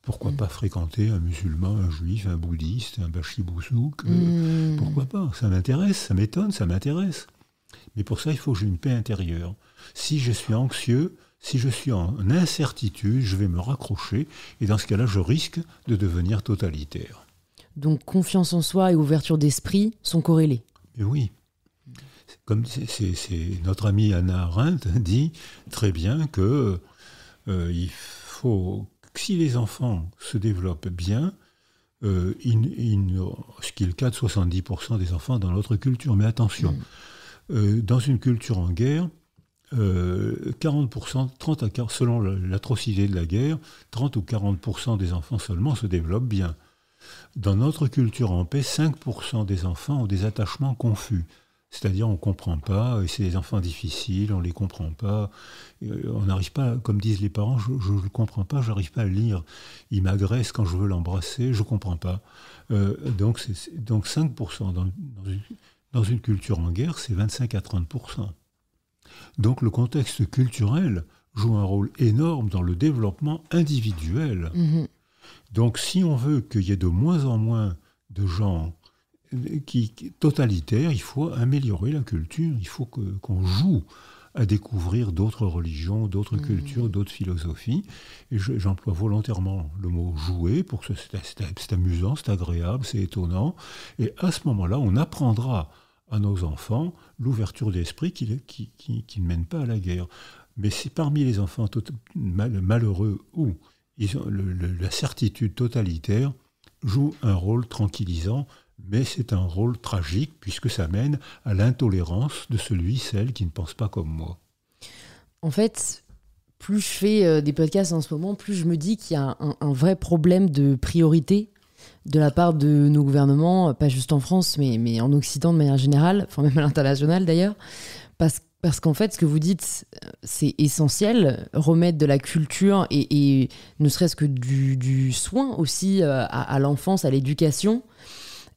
pourquoi mm. pas fréquenter un musulman, un juif, un bouddhiste, un bachibouzouk mm. Pourquoi pas? Ça m'intéresse, ça m'étonne, ça m'intéresse. Mais pour ça, il faut que j'ai une paix intérieure. Si je suis anxieux, si je suis en incertitude, je vais me raccrocher et dans ce cas-là, je risque de devenir totalitaire. Donc confiance en soi et ouverture d'esprit sont corrélées. Mais oui. Comme c'est, notre ami Anna Arendt dit très bien que euh, il faut si les enfants se développent bien, euh, ce qui est le cas de 70% des enfants dans notre culture. Mais attention, mm. euh, dans une culture en guerre, 40%, euh, 30 à 40, selon l'atrocité de la guerre, 30 ou 40% des enfants seulement se développent bien. Dans notre culture en paix, 5% des enfants ont des attachements confus. C'est-à-dire on ne comprend pas, et c'est des enfants difficiles, on ne les comprend pas, euh, on n'arrive pas, comme disent les parents, je ne comprends pas, je n'arrive pas à lire. Il m'agresse quand je veux l'embrasser, je ne comprends pas. Euh, donc, donc 5% dans, dans une culture en guerre, c'est 25 à 30%. Donc le contexte culturel joue un rôle énorme dans le développement individuel. Mhm. Donc si on veut qu'il y ait de moins en moins de gens qui, totalitaires, il faut améliorer la culture, il faut qu'on joue à découvrir d'autres religions, d'autres mhm. cultures, d'autres philosophies. Et j'emploie volontairement le mot jouer pour que c'est amusant, c'est agréable, c'est étonnant. Et à ce moment-là, on apprendra à nos enfants l'ouverture d'esprit qui, qui, ne mène pas à la guerre. Mais c'est parmi les enfants malheureux où la certitude totalitaire joue un rôle tranquillisant, mais c'est un rôle tragique puisque ça mène à l'intolérance de celui, celle qui ne pense pas comme moi. En fait, plus je fais euh, des podcasts en ce moment, plus je me dis qu'il y a un, vrai problème de priorité de la part de nos gouvernements, pas juste en France, mais, mais en Occident de manière générale, enfin même à l'international d'ailleurs, parce, parce qu'en fait, ce que vous dites, c'est essentiel, remettre de la culture et, ne serait-ce que du, soin aussi euh, à, l'enfance, à l'éducation.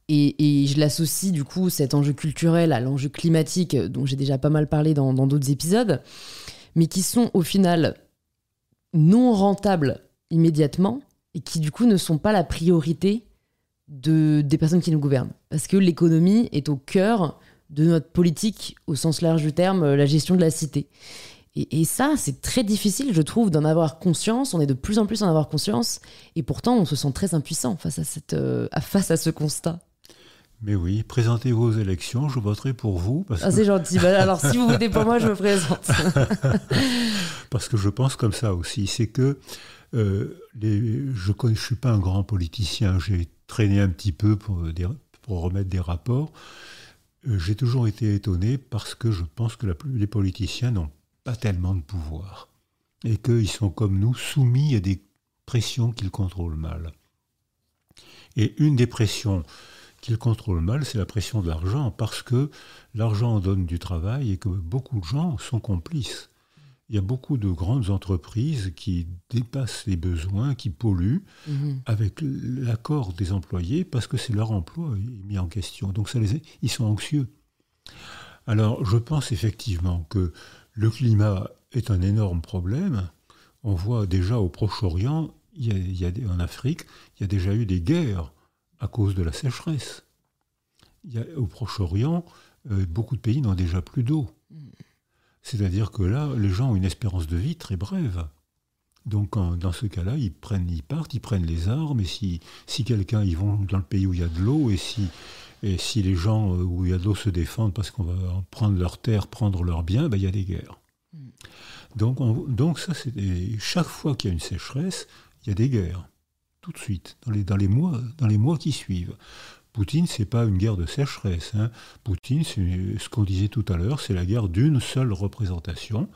Et, je l'associe du coup, cet enjeu culturel, à l'enjeu climatique, dont j'ai déjà pas mal parlé dans d'autres épisodes mais qui sont au final non rentables immédiatement et qui du coup ne sont pas la priorité de, des personnes qui nous gouvernent. Parce que l'économie est au cœur de notre politique, au sens large du terme, la gestion de la cité. Et, ça, c'est très difficile, je trouve, d'en avoir conscience. On est de plus en plus en avoir conscience. Et pourtant, on se sent très impuissant face à, cette, euh, face à ce constat. Mais oui, présentez vos élections, je voterai pour vous. Parce ah, c'est gentil. Bah, alors, si vous votez pour moi, je me présente. parce que je pense comme ça aussi. C'est que euh, je ne suis pas un grand politicien. J'ai traîné un petit peu pour, remettre des rapports. Euh, j'ai toujours été étonné parce que je pense que les politiciens n'ont pas tellement de pouvoir. Et qu'ils sont comme nous soumis à des pressions qu'ils contrôlent mal. Et une des pressions qu'il contrôle mal, c'est la pression de l'argent, parce que l'argent donne du travail et que beaucoup de gens sont complices. Il y a beaucoup de grandes entreprises qui dépassent les besoins, qui polluent mhm. avec l'accord des employés parce que c'est leur emploi mis en question. Donc ça les, ils sont anxieux. Alors je pense effectivement que le climat est un énorme problème. On voit déjà au Proche-Orient, en Afrique, il y a déjà eu des guerres à cause de la sécheresse. Il au Proche-Orient, euh, beaucoup de pays n'ont déjà plus d'eau. C'est-à-dire que là, les gens ont une espérance de vie très brève. Donc dans ce cas-là, ils prennent, ils partent, ils prennent les armes, et si, si quelqu'un, ils vont dans le pays où il y a de l'eau, et si, et si les gens euh, où il y a de l'eau se défendent parce qu'on va prendre leurs terres, prendre leurs biens, ben, il y a des guerres. Donc, donc ça, c'est chaque fois qu'il y a une sécheresse, il y a des guerres tout de suite, dans les, dans les, mois, dans les mois qui suivent. Poutine, c'est pas une guerre de sécheresse. Hein. Poutine, c'est ce qu'on disait tout à l'heure, c'est la guerre d'une seule représentation,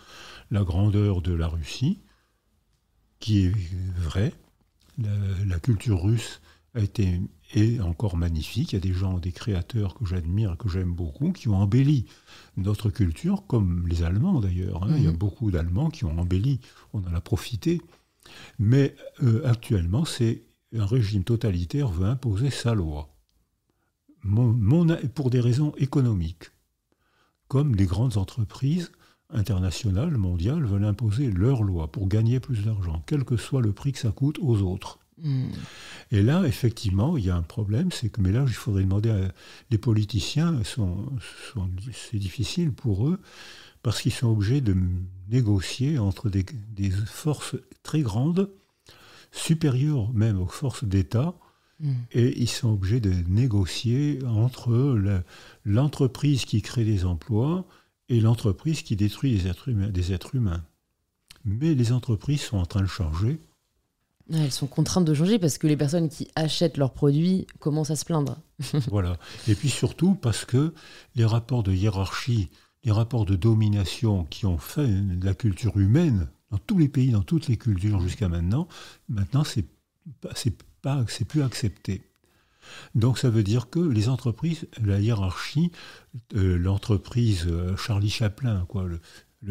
la grandeur de la Russie, qui est vraie. La, culture russe a été est encore magnifique. Il y a des gens, des créateurs que j'admire, que j'aime beaucoup, qui ont embelli notre culture, comme les Allemands d'ailleurs. Hein. Il y a mhm. beaucoup d'Allemands qui ont embelli. On en a profité. Mais euh, actuellement, c'est un régime totalitaire veut imposer sa loi, pour des raisons économiques, comme les grandes entreprises internationales, mondiales, veulent imposer leur loi pour gagner plus d'argent, quel que soit le prix que ça coûte aux autres. Hmm. Et là, effectivement, il y a un problème, c'est que, mais là, il faudrait demander à les politiciens, c'est difficile pour eux, parce qu'ils sont obligés de négocier entre des, forces très grandes, supérieures même aux forces d'État, hmm. et ils sont obligés de négocier entre l'entreprise qui crée des emplois et l'entreprise qui détruit des êtres, humains, des êtres humains. Mais les entreprises sont en train de changer. Elles sont contraintes de changer parce que les personnes qui achètent leurs produits commencent à se plaindre. voilà. Et puis surtout parce que les rapports de hiérarchie les rapports de domination qui ont fait la culture humaine dans tous les pays, dans toutes les cultures jusqu'à maintenant, maintenant c'est pas, c'est plus accepté. Donc ça veut dire que les entreprises, la hiérarchie, euh, l'entreprise euh, Charlie Chaplin,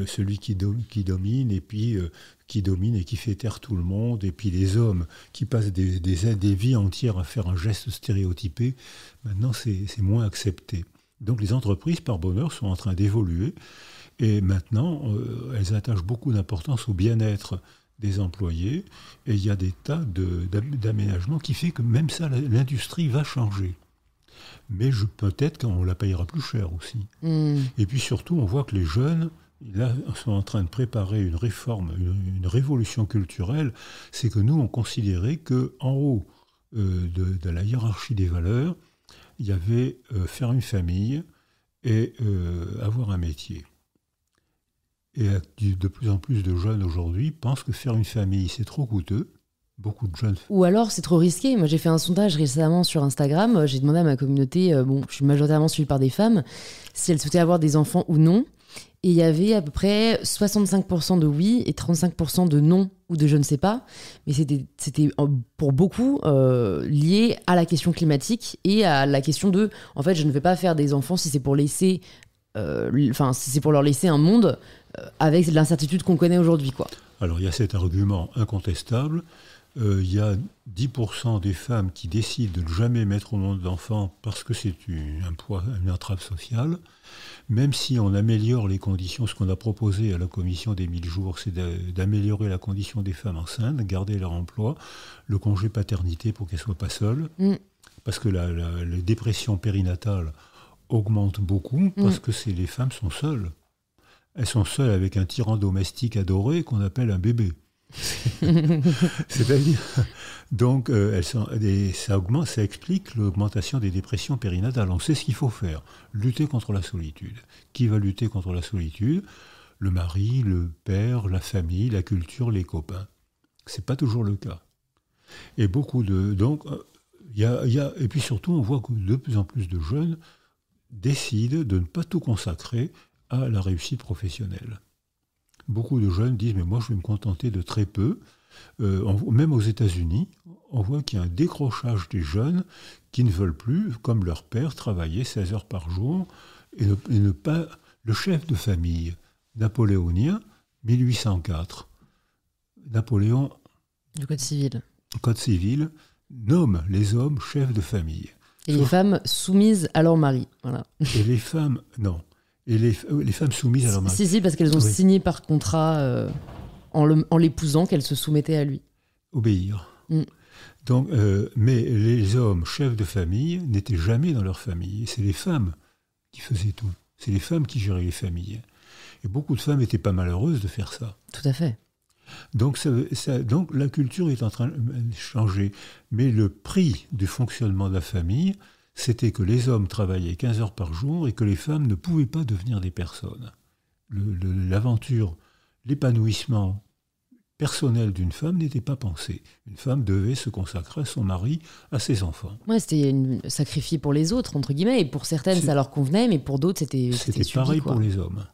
celui qui, domine et puis euh, qui domine et qui fait taire tout le monde, et puis les hommes qui passent des, des, des vies entières à faire un geste stéréotypé, maintenant c'est moins accepté. Donc les entreprises, par bonheur, sont en train d'évoluer et maintenant, elles attachent beaucoup d'importance au bien-être des employés et il y a des tas d'aménagements qui fait que même ça, l'industrie va changer. Mais peut-être qu'on la payera plus cher aussi. Hmm. Et puis surtout, on voit que les jeunes là, sont en train de préparer une réforme, une, révolution culturelle. C'est que nous, on considérait que en haut euh, de, la hiérarchie des valeurs, il y avait euh, faire une famille et euh, avoir un métier. Et de plus en plus de jeunes aujourd'hui pensent que faire une famille, c'est trop coûteux, Beaucoup de jeunes. Ou alors c'est trop risqué. Moi j'ai fait un sondage récemment sur Instagram. J'ai demandé à ma communauté, euh, bon, je suis majoritairement suivie par des femmes, si elles souhaitaient avoir des enfants ou non. Et il y avait à peu près 65% de oui et 35% de non ou de je ne sais pas. Mais c'était euh, pour beaucoup euh, lié à la question climatique et à la question de, en fait, je ne vais pas faire des enfants si c'est pour laisser, enfin, si c'est pour leur laisser un monde avec l'incertitude qu'on connaît aujourd'hui, quoi. Alors il y a cet argument incontestable euh, il y a 10% des femmes qui décident de ne jamais mettre au monde d'enfants parce que c'est un poids, une entrave sociale. Même si on améliore les conditions, ce qu'on a proposé à la commission des 1000 jours, c'est d'améliorer la condition des femmes enceintes, garder leur emploi, le congé paternité pour qu'elles ne soient pas seules. Mm. Parce que la, les dépressions périnatales augmentent beaucoup parce mm. que les femmes sont seules. Elles sont seules avec un tyran domestique adoré qu'on appelle un bébé. C'est-à-dire, donc, euh, ça augmente, ça explique l'augmentation des dépressions périnatales. On sait ce qu'il faut faire lutter contre la solitude. Qui va lutter contre la solitude? Le mari, le père, la famille, la culture, les copains. C'est pas toujours le cas. Et beaucoup de donc, il y a, y a, et puis surtout, on voit que de plus en plus de jeunes décident de ne pas tout consacrer à la réussite professionnelle beaucoup de jeunes disent mais moi je vais me contenter de très peu. Euh, même aux États-Unis, on voit qu'il y a un décrochage des jeunes qui ne veulent plus, comme leur père, travailler 16 heures par jour et ne, pas. Le chef de famille napoléonien, 1804, Napoléon. Du Code civil. Code civil nomme les hommes chefs de famille. Et les femmes soumises à leur mari. Voilà. Et les femmes, non et les, les, femmes soumises à leur mari. Si, si, parce qu'elles ont signé par contrat euh, en l'épousant qu'elles se soumettaient à lui. Obéir. Mm. Donc, euh, mais les hommes chefs de famille n'étaient jamais dans leur famille. C'est les femmes qui faisaient tout. C'est les femmes qui géraient les familles. Et beaucoup de femmes n'étaient pas malheureuses de faire ça. Tout à fait. Donc, ça, donc la culture est en train de changer. Mais le prix du fonctionnement de la famille, c'était que les hommes travaillaient 15 heures par jour et que les femmes ne pouvaient pas devenir des personnes. L'aventure, l'épanouissement personnel d'une femme n'était pas pensé. Une femme devait se consacrer à son mari, à ses enfants. Ouais, c'était sacrifié pour les autres, entre guillemets, et pour certaines ça leur convenait, mais pour d'autres c'était... C'était pareil pour les hommes.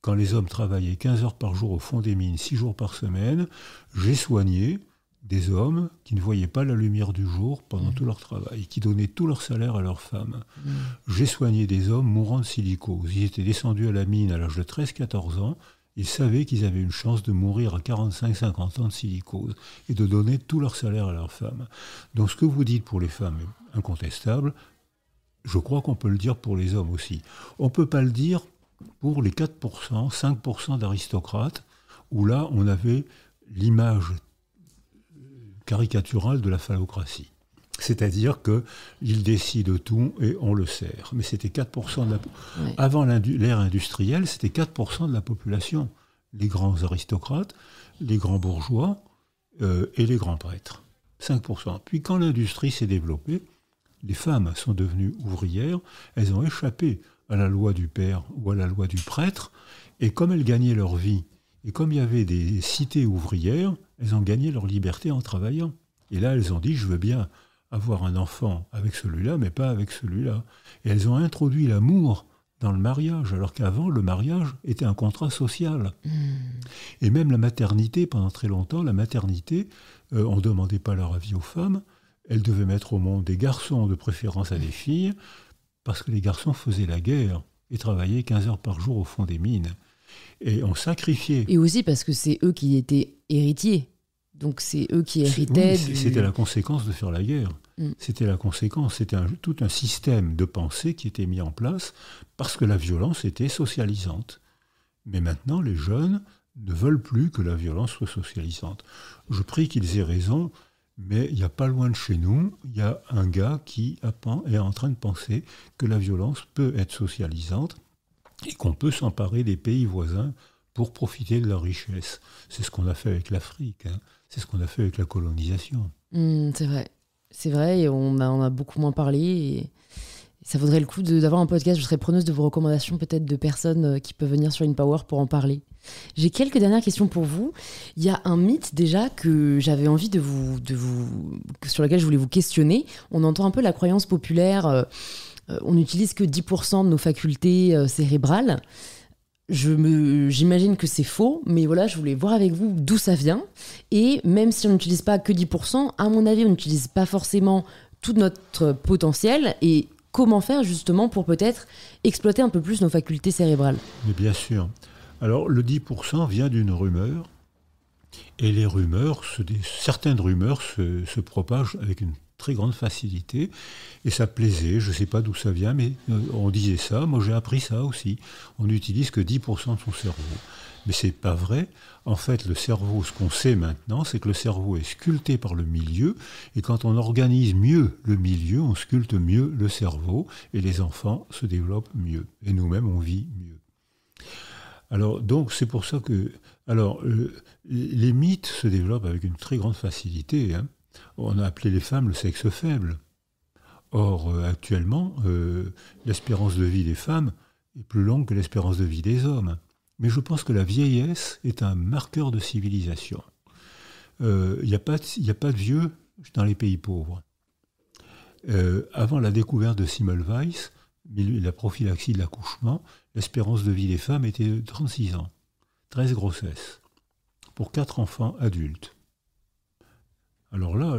Quand les hommes travaillaient 15 heures par jour au fond des mines, 6 jours par semaine, j'ai soigné des hommes qui ne voyaient pas la lumière du jour pendant mmh. tout leur travail, qui donnaient tout leur salaire à leurs femmes. Mmh. J'ai soigné des hommes mourant de silicose. Ils étaient descendus à la mine à l'âge de 13-14 ans. Ils savaient qu'ils avaient une chance de mourir à 45-50 ans de silicose et de donner tout leur salaire à leurs femmes. Donc ce que vous dites pour les femmes est incontestable. Je crois qu'on peut le dire pour les hommes aussi. On ne peut pas le dire pour les 4%, 5% d'aristocrates, où là on avait l'image caricaturale de la phallocratie. C'est-à-dire qu'il décide tout et on le sert. Mais c'était 4% de la... Avant l'ère industrielle, c'était 4% de la population. Les grands aristocrates, les grands bourgeois euh, et les grands prêtres. 5%. Puis quand l'industrie s'est développée, les femmes sont devenues ouvrières, elles ont échappé à la loi du père ou à la loi du prêtre, et comme elles gagnaient leur vie, et comme il y avait des cités ouvrières, elles ont gagné leur liberté en travaillant. Et là, elles ont dit, je veux bien avoir un enfant avec celui-là, mais pas avec celui-là. Et elles ont introduit l'amour dans le mariage, alors qu'avant, le mariage était un contrat social. Hmm. Et même la maternité, pendant très longtemps, la maternité, euh, on ne demandait pas leur avis aux femmes, elles devaient mettre au monde des garçons de préférence à des filles, parce que les garçons faisaient la guerre et travaillaient 15 heures par jour au fond des mines. Et on sacrifiait. Et aussi parce que c'est eux qui étaient héritiers. Donc c'est eux qui héritaient. C'était la conséquence de faire la guerre. Mm. C'était la conséquence. C'était tout un système de pensée qui était mis en place parce que la violence était socialisante. Mais maintenant, les jeunes ne veulent plus que la violence soit socialisante. Je prie qu'ils aient raison, mais il n'y a pas loin de chez nous, il y a un gars qui est en train de penser que la violence peut être socialisante et qu'on peut s'emparer des pays voisins pour profiter de leur richesse. C'est ce qu'on a fait avec l'Afrique, hein. c'est ce qu'on a fait avec la colonisation. Mmh, c'est vrai, c'est vrai, et on a, on a beaucoup moins parlé. Et ça vaudrait le coup d'avoir un podcast. Je serais preneuse de vos recommandations, peut-être de personnes euh, qui peuvent venir sur InPower pour en parler. J'ai quelques dernières questions pour vous. Il y a un mythe déjà que j'avais envie de vous, de vous, sur lequel je voulais vous questionner. On entend un peu la croyance populaire. euh, euh, on n'utilise que 10% de nos facultés euh, cérébrales. Je me, j'imagine que c'est faux, mais voilà, je voulais voir avec vous d'où ça vient. Et même si on n'utilise pas que 10%, à mon avis, on n'utilise pas forcément tout notre potentiel. Et comment faire justement pour peut-être exploiter un peu plus nos facultés cérébrales? Mais bien sûr. Alors, le 10% vient d'une rumeur. Et les rumeurs, certaines rumeurs se, se propagent avec une très grande facilité. Et ça plaisait, je ne sais pas d'où ça vient, mais euh, on disait ça. Moi, j'ai appris ça aussi. On n'utilise que 10% de son cerveau. Mais c'est pas vrai. En fait, le cerveau, ce qu'on sait maintenant, c'est que le cerveau est sculpté par le milieu. Et quand on organise mieux le milieu, on sculpte mieux le cerveau. Et les enfants se développent mieux. Et nous-mêmes, on vit mieux. Alors, donc, c'est pour ça que. Alors, euh, les mythes se développent avec une très grande facilité. hein. On a appelé les femmes le sexe faible. Or, euh, actuellement, euh, l'espérance de vie des femmes est plus longue que l'espérance de vie des hommes. Mais je pense que la vieillesse est un marqueur de civilisation. Il n'y a, pas de- vieux dans les pays pauvres. Avant la découverte de Semmelweis, la prophylaxie de l'accouchement, l'espérance de vie des femmes était de 36 ans. 13 grossesses. Pour 4 enfants adultes. Alors là,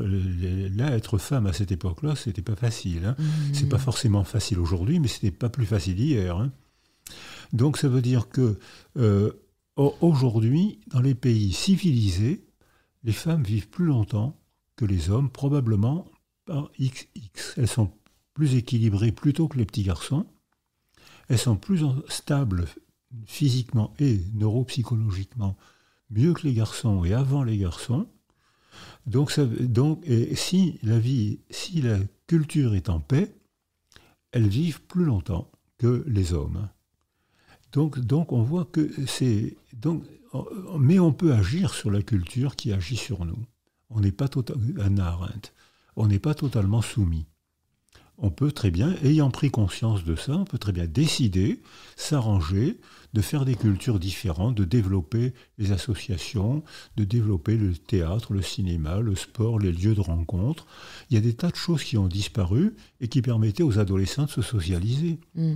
être femme à cette époque-là, c'était pas facile. hein. C'est pas forcément facile aujourd'hui, mais c'était pas plus facile hier. hein. Donc ça veut dire que euh, au- aujourd'hui, dans les pays civilisés, les femmes vivent plus longtemps que les hommes, probablement par XX. Elles sont plus équilibrées plutôt que les petits garçons. Elles sont plus stables physiquement et neuropsychologiquement, mieux que les garçons et avant les garçons. Donc, ça, donc et si la vie, si la culture est en paix, elles vivent plus longtemps que les hommes. Donc, donc on voit que c'est donc, mais on peut agir sur la culture qui agit sur nous. On n'est pas totalement Arendt. On n'est pas totalement soumis. On peut très bien, ayant pris conscience de ça, on peut très bien décider, s'arranger, de faire des cultures différentes, de développer les associations, de développer le théâtre, le cinéma, le sport, les lieux de rencontre. Il y a des tas de choses qui ont disparu et qui permettaient aux adolescents de se socialiser. Mm.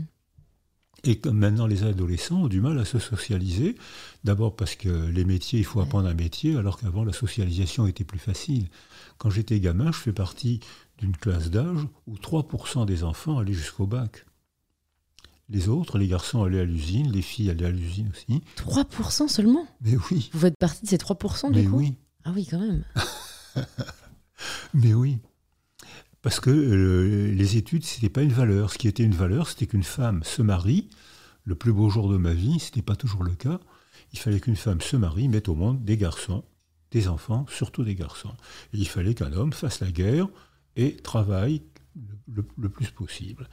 Et comme maintenant les adolescents ont du mal à se socialiser, d'abord parce que les métiers, il faut apprendre un métier, alors qu'avant la socialisation était plus facile. Quand j'étais gamin, je fais partie d'une classe d'âge où 3% des enfants allaient jusqu'au bac. Les autres, les garçons allaient à l'usine, les filles allaient à l'usine aussi. 3% seulement? Mais oui, Vous faites partie de ces 3% du mais coup? oui, Ah oui, quand même. mais oui. Parce que euh, les études, ce n'était pas une valeur. Ce qui était une valeur, c'était qu'une femme se marie. Le plus beau jour de ma vie, ce n'était pas toujours le cas. Il fallait qu'une femme se marie, mette au monde des garçons, des enfants, surtout des garçons. Et il fallait qu'un homme fasse la guerre et travaille le, plus possible.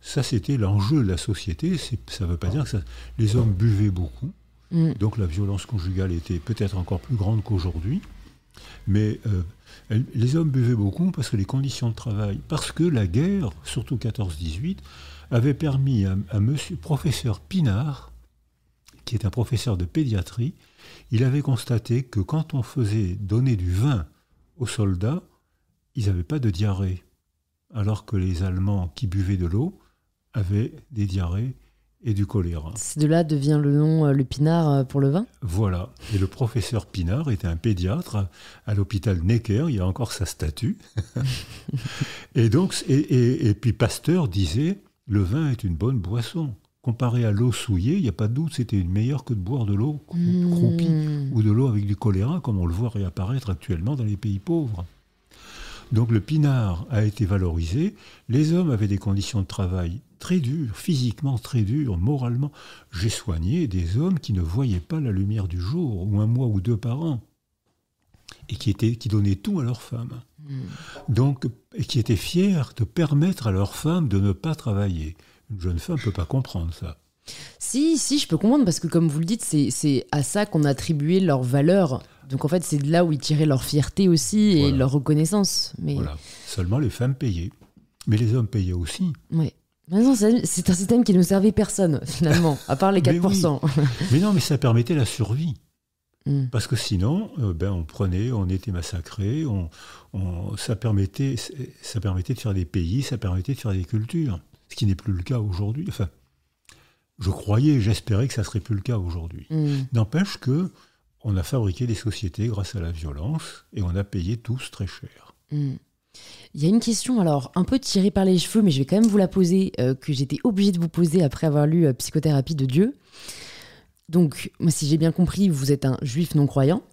Ça, c'était l'enjeu de la société. Ça ne veut pas dire que ça- les hommes buvaient beaucoup. Mm. Donc la violence conjugale était peut-être encore plus grande qu'aujourd'hui. Mais euh, elle- les hommes buvaient beaucoup parce que les conditions de travail, parce que la guerre, surtout 14-18, avait permis à, à monsieur professeur Pinard, qui est un professeur de pédiatrie, il avait constaté que quand on faisait donner du vin aux soldats, ils n'avaient pas de diarrhée, alors que les Allemands qui buvaient de l'eau avaient des diarrhées et du choléra. C'est de là devient le nom, euh, le pinard euh, pour le vin Voilà. Et le professeur Pinard était un pédiatre à l'hôpital Necker, il y a encore sa statue. et donc, et, et- et puis Pasteur disait, le vin est une bonne boisson. Comparé à l'eau souillée, il n'y a pas de doute, c'était meilleur que de boire de l'eau Mmh. croupie ou de l'eau avec du choléra, comme on le voit réapparaître actuellement dans les pays pauvres. Donc le pinard a été valorisé. Les hommes avaient des conditions de travail très dures, physiquement très dures, moralement. J'ai soigné des hommes qui ne voyaient pas la lumière du jour, ou un mois ou deux par an, et qui, étaient, qui donnaient tout à leurs femmes. Donc, et qui étaient fiers de permettre à leurs femmes de ne pas travailler. Une jeune femme ne peut pas comprendre ça. Si, si, je peux comprendre, parce que comme vous le dites, c'est à ça qu'on attribuait leur valeur. Donc en fait, c'est de là où ils tiraient leur fierté aussi et Voilà. leur reconnaissance. Mais Voilà. Seulement les femmes payaient. Mais les hommes payaient aussi. ouais. c'est un système qui ne servait personne, finalement, à part les 4%. mais, non, mais ça permettait la survie. Hmm. Parce que sinon, euh, ben, on prenait, on était massacrés, on, ça, permettait, ça permettait de faire des pays, ça permettait de faire des cultures, ce qui n'est plus le cas aujourd'hui. Enfin, je croyais, j'espérais que ça serait plus le cas aujourd'hui. Hmm. N'empêche que on a fabriqué des sociétés grâce à la violence et on a payé tous très cher. Hmm. Il y a une question, alors un peu tirée par les cheveux, mais je vais quand même vous la poser, euh, que j'étais obligée de vous poser après avoir lu euh, Psychothérapie de Dieu. Donc, si j'ai bien compris, vous êtes un juif non-croyant.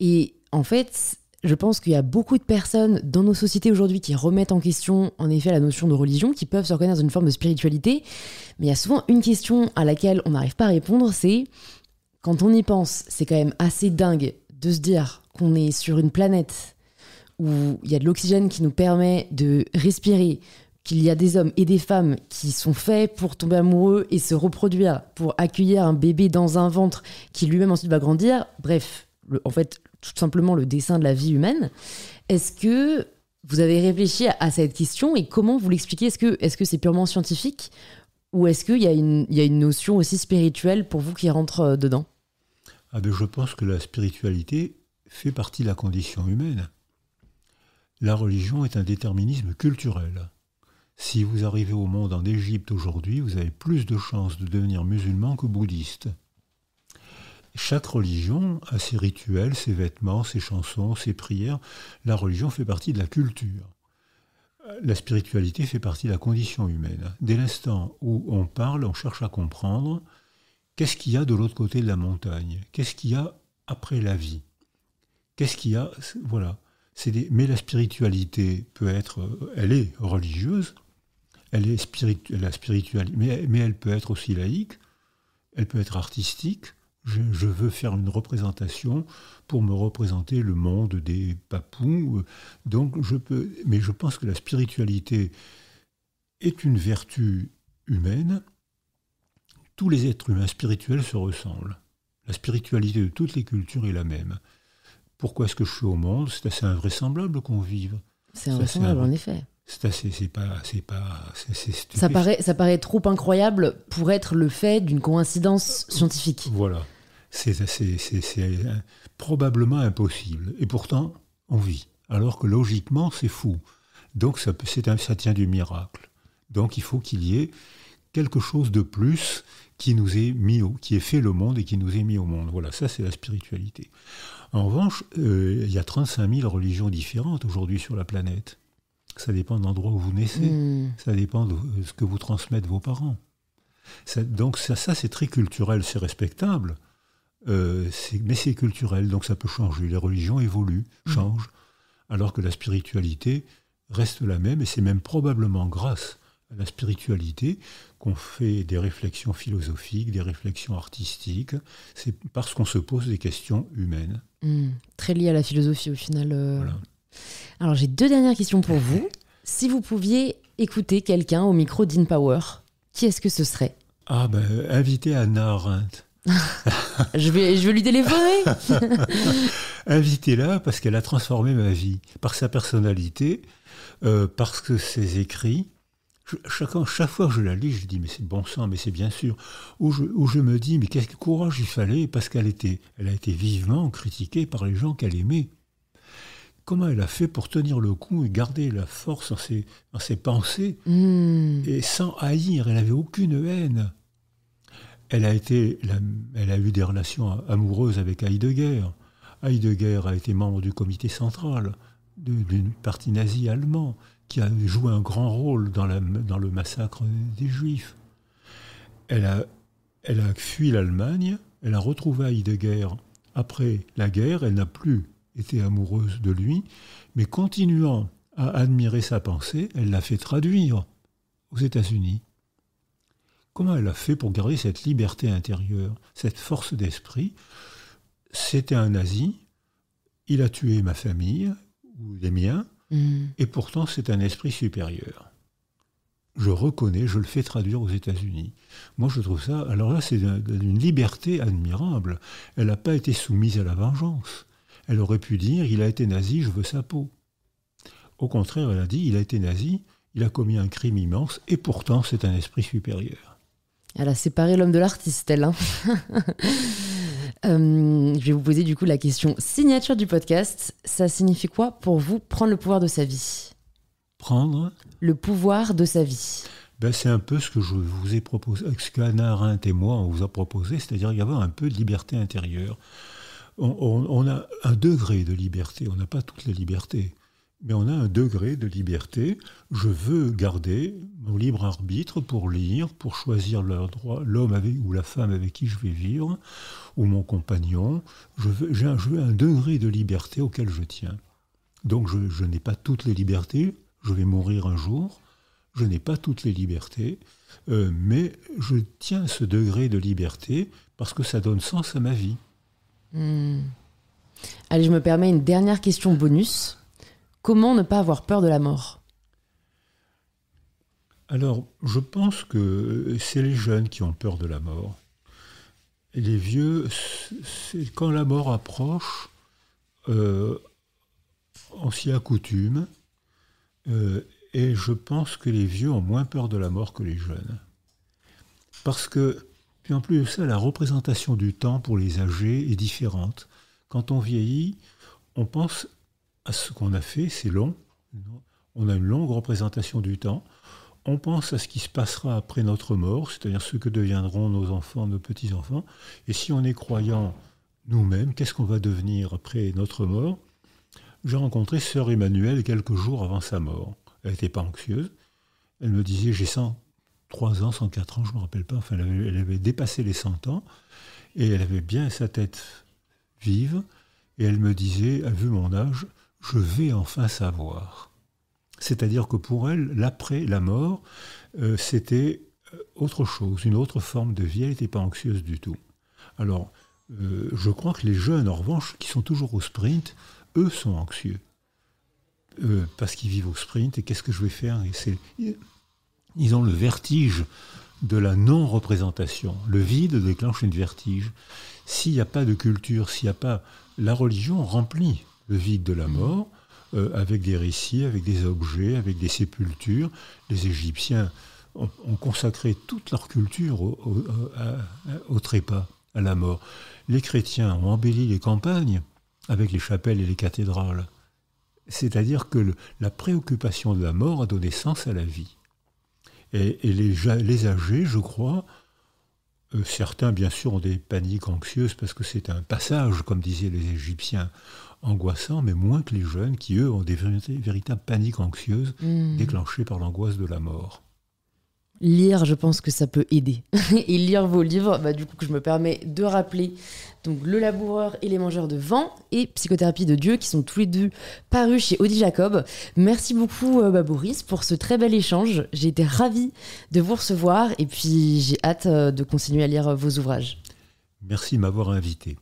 Et en fait, je pense qu'il y a beaucoup de personnes dans nos sociétés aujourd'hui qui remettent en question, en effet, la notion de religion, qui peuvent se reconnaître dans une forme de spiritualité. Mais il y a souvent une question à laquelle on n'arrive pas à répondre, c'est quand on y pense, c'est quand même assez dingue de se dire qu'on est sur une planète où il y a de l'oxygène qui nous permet de respirer, qu'il y a des hommes et des femmes qui sont faits pour tomber amoureux et se reproduire, pour accueillir un bébé dans un ventre qui lui-même ensuite va grandir. Bref, en fait, tout simplement le dessin de la vie humaine. Est-ce que vous avez réfléchi à, cette question et comment vous l'expliquez? Est-ce que c'est -ce c'est purement scientifique? Ou est-ce qu'il y, a une, notion aussi spirituelle pour vous qui rentre euh, dedans? Ah ben Je pense que la spiritualité fait partie de la condition humaine la religion est un déterminisme culturel. Si vous arrivez au monde en Égypte aujourd'hui, vous avez plus de chances de devenir musulman que bouddhiste. Chaque religion a ses rituels, ses vêtements, ses chansons, ses prières. La religion fait partie de la culture. La spiritualité fait partie de la condition humaine. Dès l'instant où on parle, on cherche à comprendre qu'est-ce qu'il y a de l'autre côté de la montagne, qu'est-ce qu'il y a après la vie, qu'est-ce qu'il y a, voilà mais la spiritualité peut être, elle est religieuse, elle est la spiritualité, mais, elle peut être aussi laïque, elle peut être artistique. Je, veux faire une représentation pour me représenter le monde des papous. Donc je peux, mais je pense que la spiritualité est une vertu humaine. Tous les êtres humains spirituels se ressemblent. La spiritualité de toutes les cultures est la même. Pourquoi est-ce que je suis au monde? C'est assez invraisemblable qu'on vive. C'est invraisemblable, en effet. C'est assez, c'est pas, c'est pas, ça paraît, ça paraît trop incroyable pour être le fait d'une coïncidence scientifique. Voilà, c'est, c'est, probablement impossible. Et pourtant, on vit. Alors que logiquement, c'est fou. Donc ça, ça tient du miracle. Donc il faut qu'il y ait quelque chose de plus qui nous est mis au, qui ait fait le monde et qui nous est mis au monde. Voilà, ça c'est la spiritualité. En revanche, euh, il y a 35 000 religions différentes aujourd'hui sur la planète. Ça dépend de l'endroit où vous naissez. Hmm. Ça dépend de ce que vous transmettent vos parents. donc ça, ça c'est très culturel, c'est respectable. Euh, mais c'est culturel, donc ça peut changer. Les religions évoluent, hmm. changent, alors que la spiritualité reste la même, et c'est même probablement grâce à la spiritualité qu'on fait des réflexions philosophiques, des réflexions artistiques. C'est parce qu'on se pose des questions humaines. Hmm, très lié à la philosophie au final. Euh. Alors j'ai deux dernières questions pour vous. Si vous pouviez écouter quelqu'un au micro d'InPower, qui est-ce que ce serait? Ah ben, inviter Anna Arendt. je, vais, je vais lui téléphoner. Invitez-la parce qu'elle a transformé ma vie par sa personnalité, euh, parce que ses écrits, chaque, chaque, fois que je la lis, je dis, mais c'est bon sang, mais c'est bien sûr. Ou je, je, me dis, mais quel courage il fallait, parce qu'elle était, elle a été vivement critiquée par les gens qu'elle aimait. Comment elle a fait pour tenir le coup et garder la force dans ses, dans ses pensées, hmm. et sans haïr, elle n'avait aucune haine. Elle a, eu des relations amoureuses avec Heidegger. Heidegger a été membre du comité central d'une partie nazie allemand qui a joué un grand rôle dans, le massacre des Juifs. Elle a fui l'Allemagne, elle a retrouvé Heidegger après la guerre, elle n'a plus été amoureuse de lui, mais continuant à admirer sa pensée, elle l'a fait traduire aux États-Unis. Comment elle a fait pour garder cette liberté intérieure, cette force d'esprit? C'était un nazi, il a tué ma famille, ou les miens, Mm. Et pourtant, c'est un esprit supérieur. Je reconnais, je le fais traduire aux États-Unis. Moi, je trouve ça. Alors là, c'est une liberté admirable. Elle n'a pas été soumise à la vengeance. Elle aurait pu dire il a été nazi, je veux sa peau. Au contraire, elle a dit il a été nazi il a commis un crime immense, et pourtant c'est un esprit supérieur. Elle a séparé l'homme de l'artiste, elle. Hein. Euh, je vais vous poser du coup la question signature du podcast. Ça signifie quoi pour vous prendre le pouvoir de sa vie? Prendre? Le pouvoir de sa vie. Ben, c'est un peu ce que je vous ai proposé, ce qu'Anna Arendt et moi on vous a proposé, c'est-à-dire y avoir un peu de liberté intérieure. on, a un degré de liberté, on n'a pas toute la liberté mais on a un degré de liberté. Je veux garder mon libre arbitre pour lire, pour choisir leur droit, l'homme avec, ou la femme avec qui je vais vivre, ou mon compagnon. Je veux, j'ai un, un, degré de liberté auquel je tiens. Donc je, n'ai pas toutes les libertés, je vais mourir un jour, je n'ai pas toutes les libertés, euh, mais je tiens ce degré de liberté parce que ça donne sens à ma vie. Hmm. Allez, je me permets une dernière question bonus. Comment ne pas avoir peur de la mort? Alors, je pense que c'est les jeunes qui ont peur de la mort. Les vieux, quand la mort approche, euh, on s'y accoutume. Euh, et je pense que les vieux ont moins peur de la mort que les jeunes. Parce que, puis en plus de ça, la représentation du temps pour les âgés est différente. Quand on vieillit, on pense ce qu'on a fait, c'est long. On a une longue représentation du temps. On pense à ce qui se passera après notre mort, c'est-à-dire ce que deviendront nos enfants, nos petits-enfants. Et si on est croyant nous-mêmes, qu'est-ce qu'on va devenir après notre mort? J'ai rencontré sœur Emmanuelle quelques jours avant sa mort. Elle n'était pas anxieuse. Elle me disait, j'ai 103 ans, 104 ans, je ne me rappelle pas. Enfin, elle avait, dépassé les 100 ans. Et elle avait bien sa tête vive. Et elle me disait, à vu mon âge, je vais enfin savoir. C'est-à-dire que pour elle, l'après, la mort, euh, c'était euh, autre chose, une autre forme de vie. Elle n'était pas anxieuse du tout. Alors, euh, je crois que les jeunes, en revanche, qui sont toujours au sprint, eux sont anxieux. parce qu'ils vivent au sprint, et qu'est-ce que je vais faire et Ils ont le vertige de la non-représentation. Le vide déclenche une vertige. S'il n'y a pas de culture, s'il n'y a pas... La religion remplit le vide de la mort, euh, avec des récits, avec des objets, avec des sépultures. Les Égyptiens ont, consacré toute leur culture au, trépas, à la mort. Les chrétiens ont embelli les campagnes avec les chapelles et les cathédrales. C'est-à-dire que la préoccupation de la mort a donné sens à la vie. Et, les, les, âgés, je crois, euh, certains bien sûr ont des paniques anxieuses parce que c'est un passage, comme disaient les Égyptiens, angoissant, mais moins que les jeunes qui, eux, ont des véritables paniques anxieuses hmm. déclenchées par l'angoisse de la mort. Lire, je pense que ça peut aider. et lire vos livres, bah, du coup, que je me permets de rappeler. Donc, Le Laboureur et les Mangeurs de Vent et Psychothérapie de Dieu, qui sont tous les deux parus chez Audi Jacob. Merci beaucoup, euh, bah, Boris, pour ce très bel échange. J'ai été ravie de vous recevoir et puis j'ai hâte euh, de continuer à lire vos ouvrages. Merci de m'avoir invité.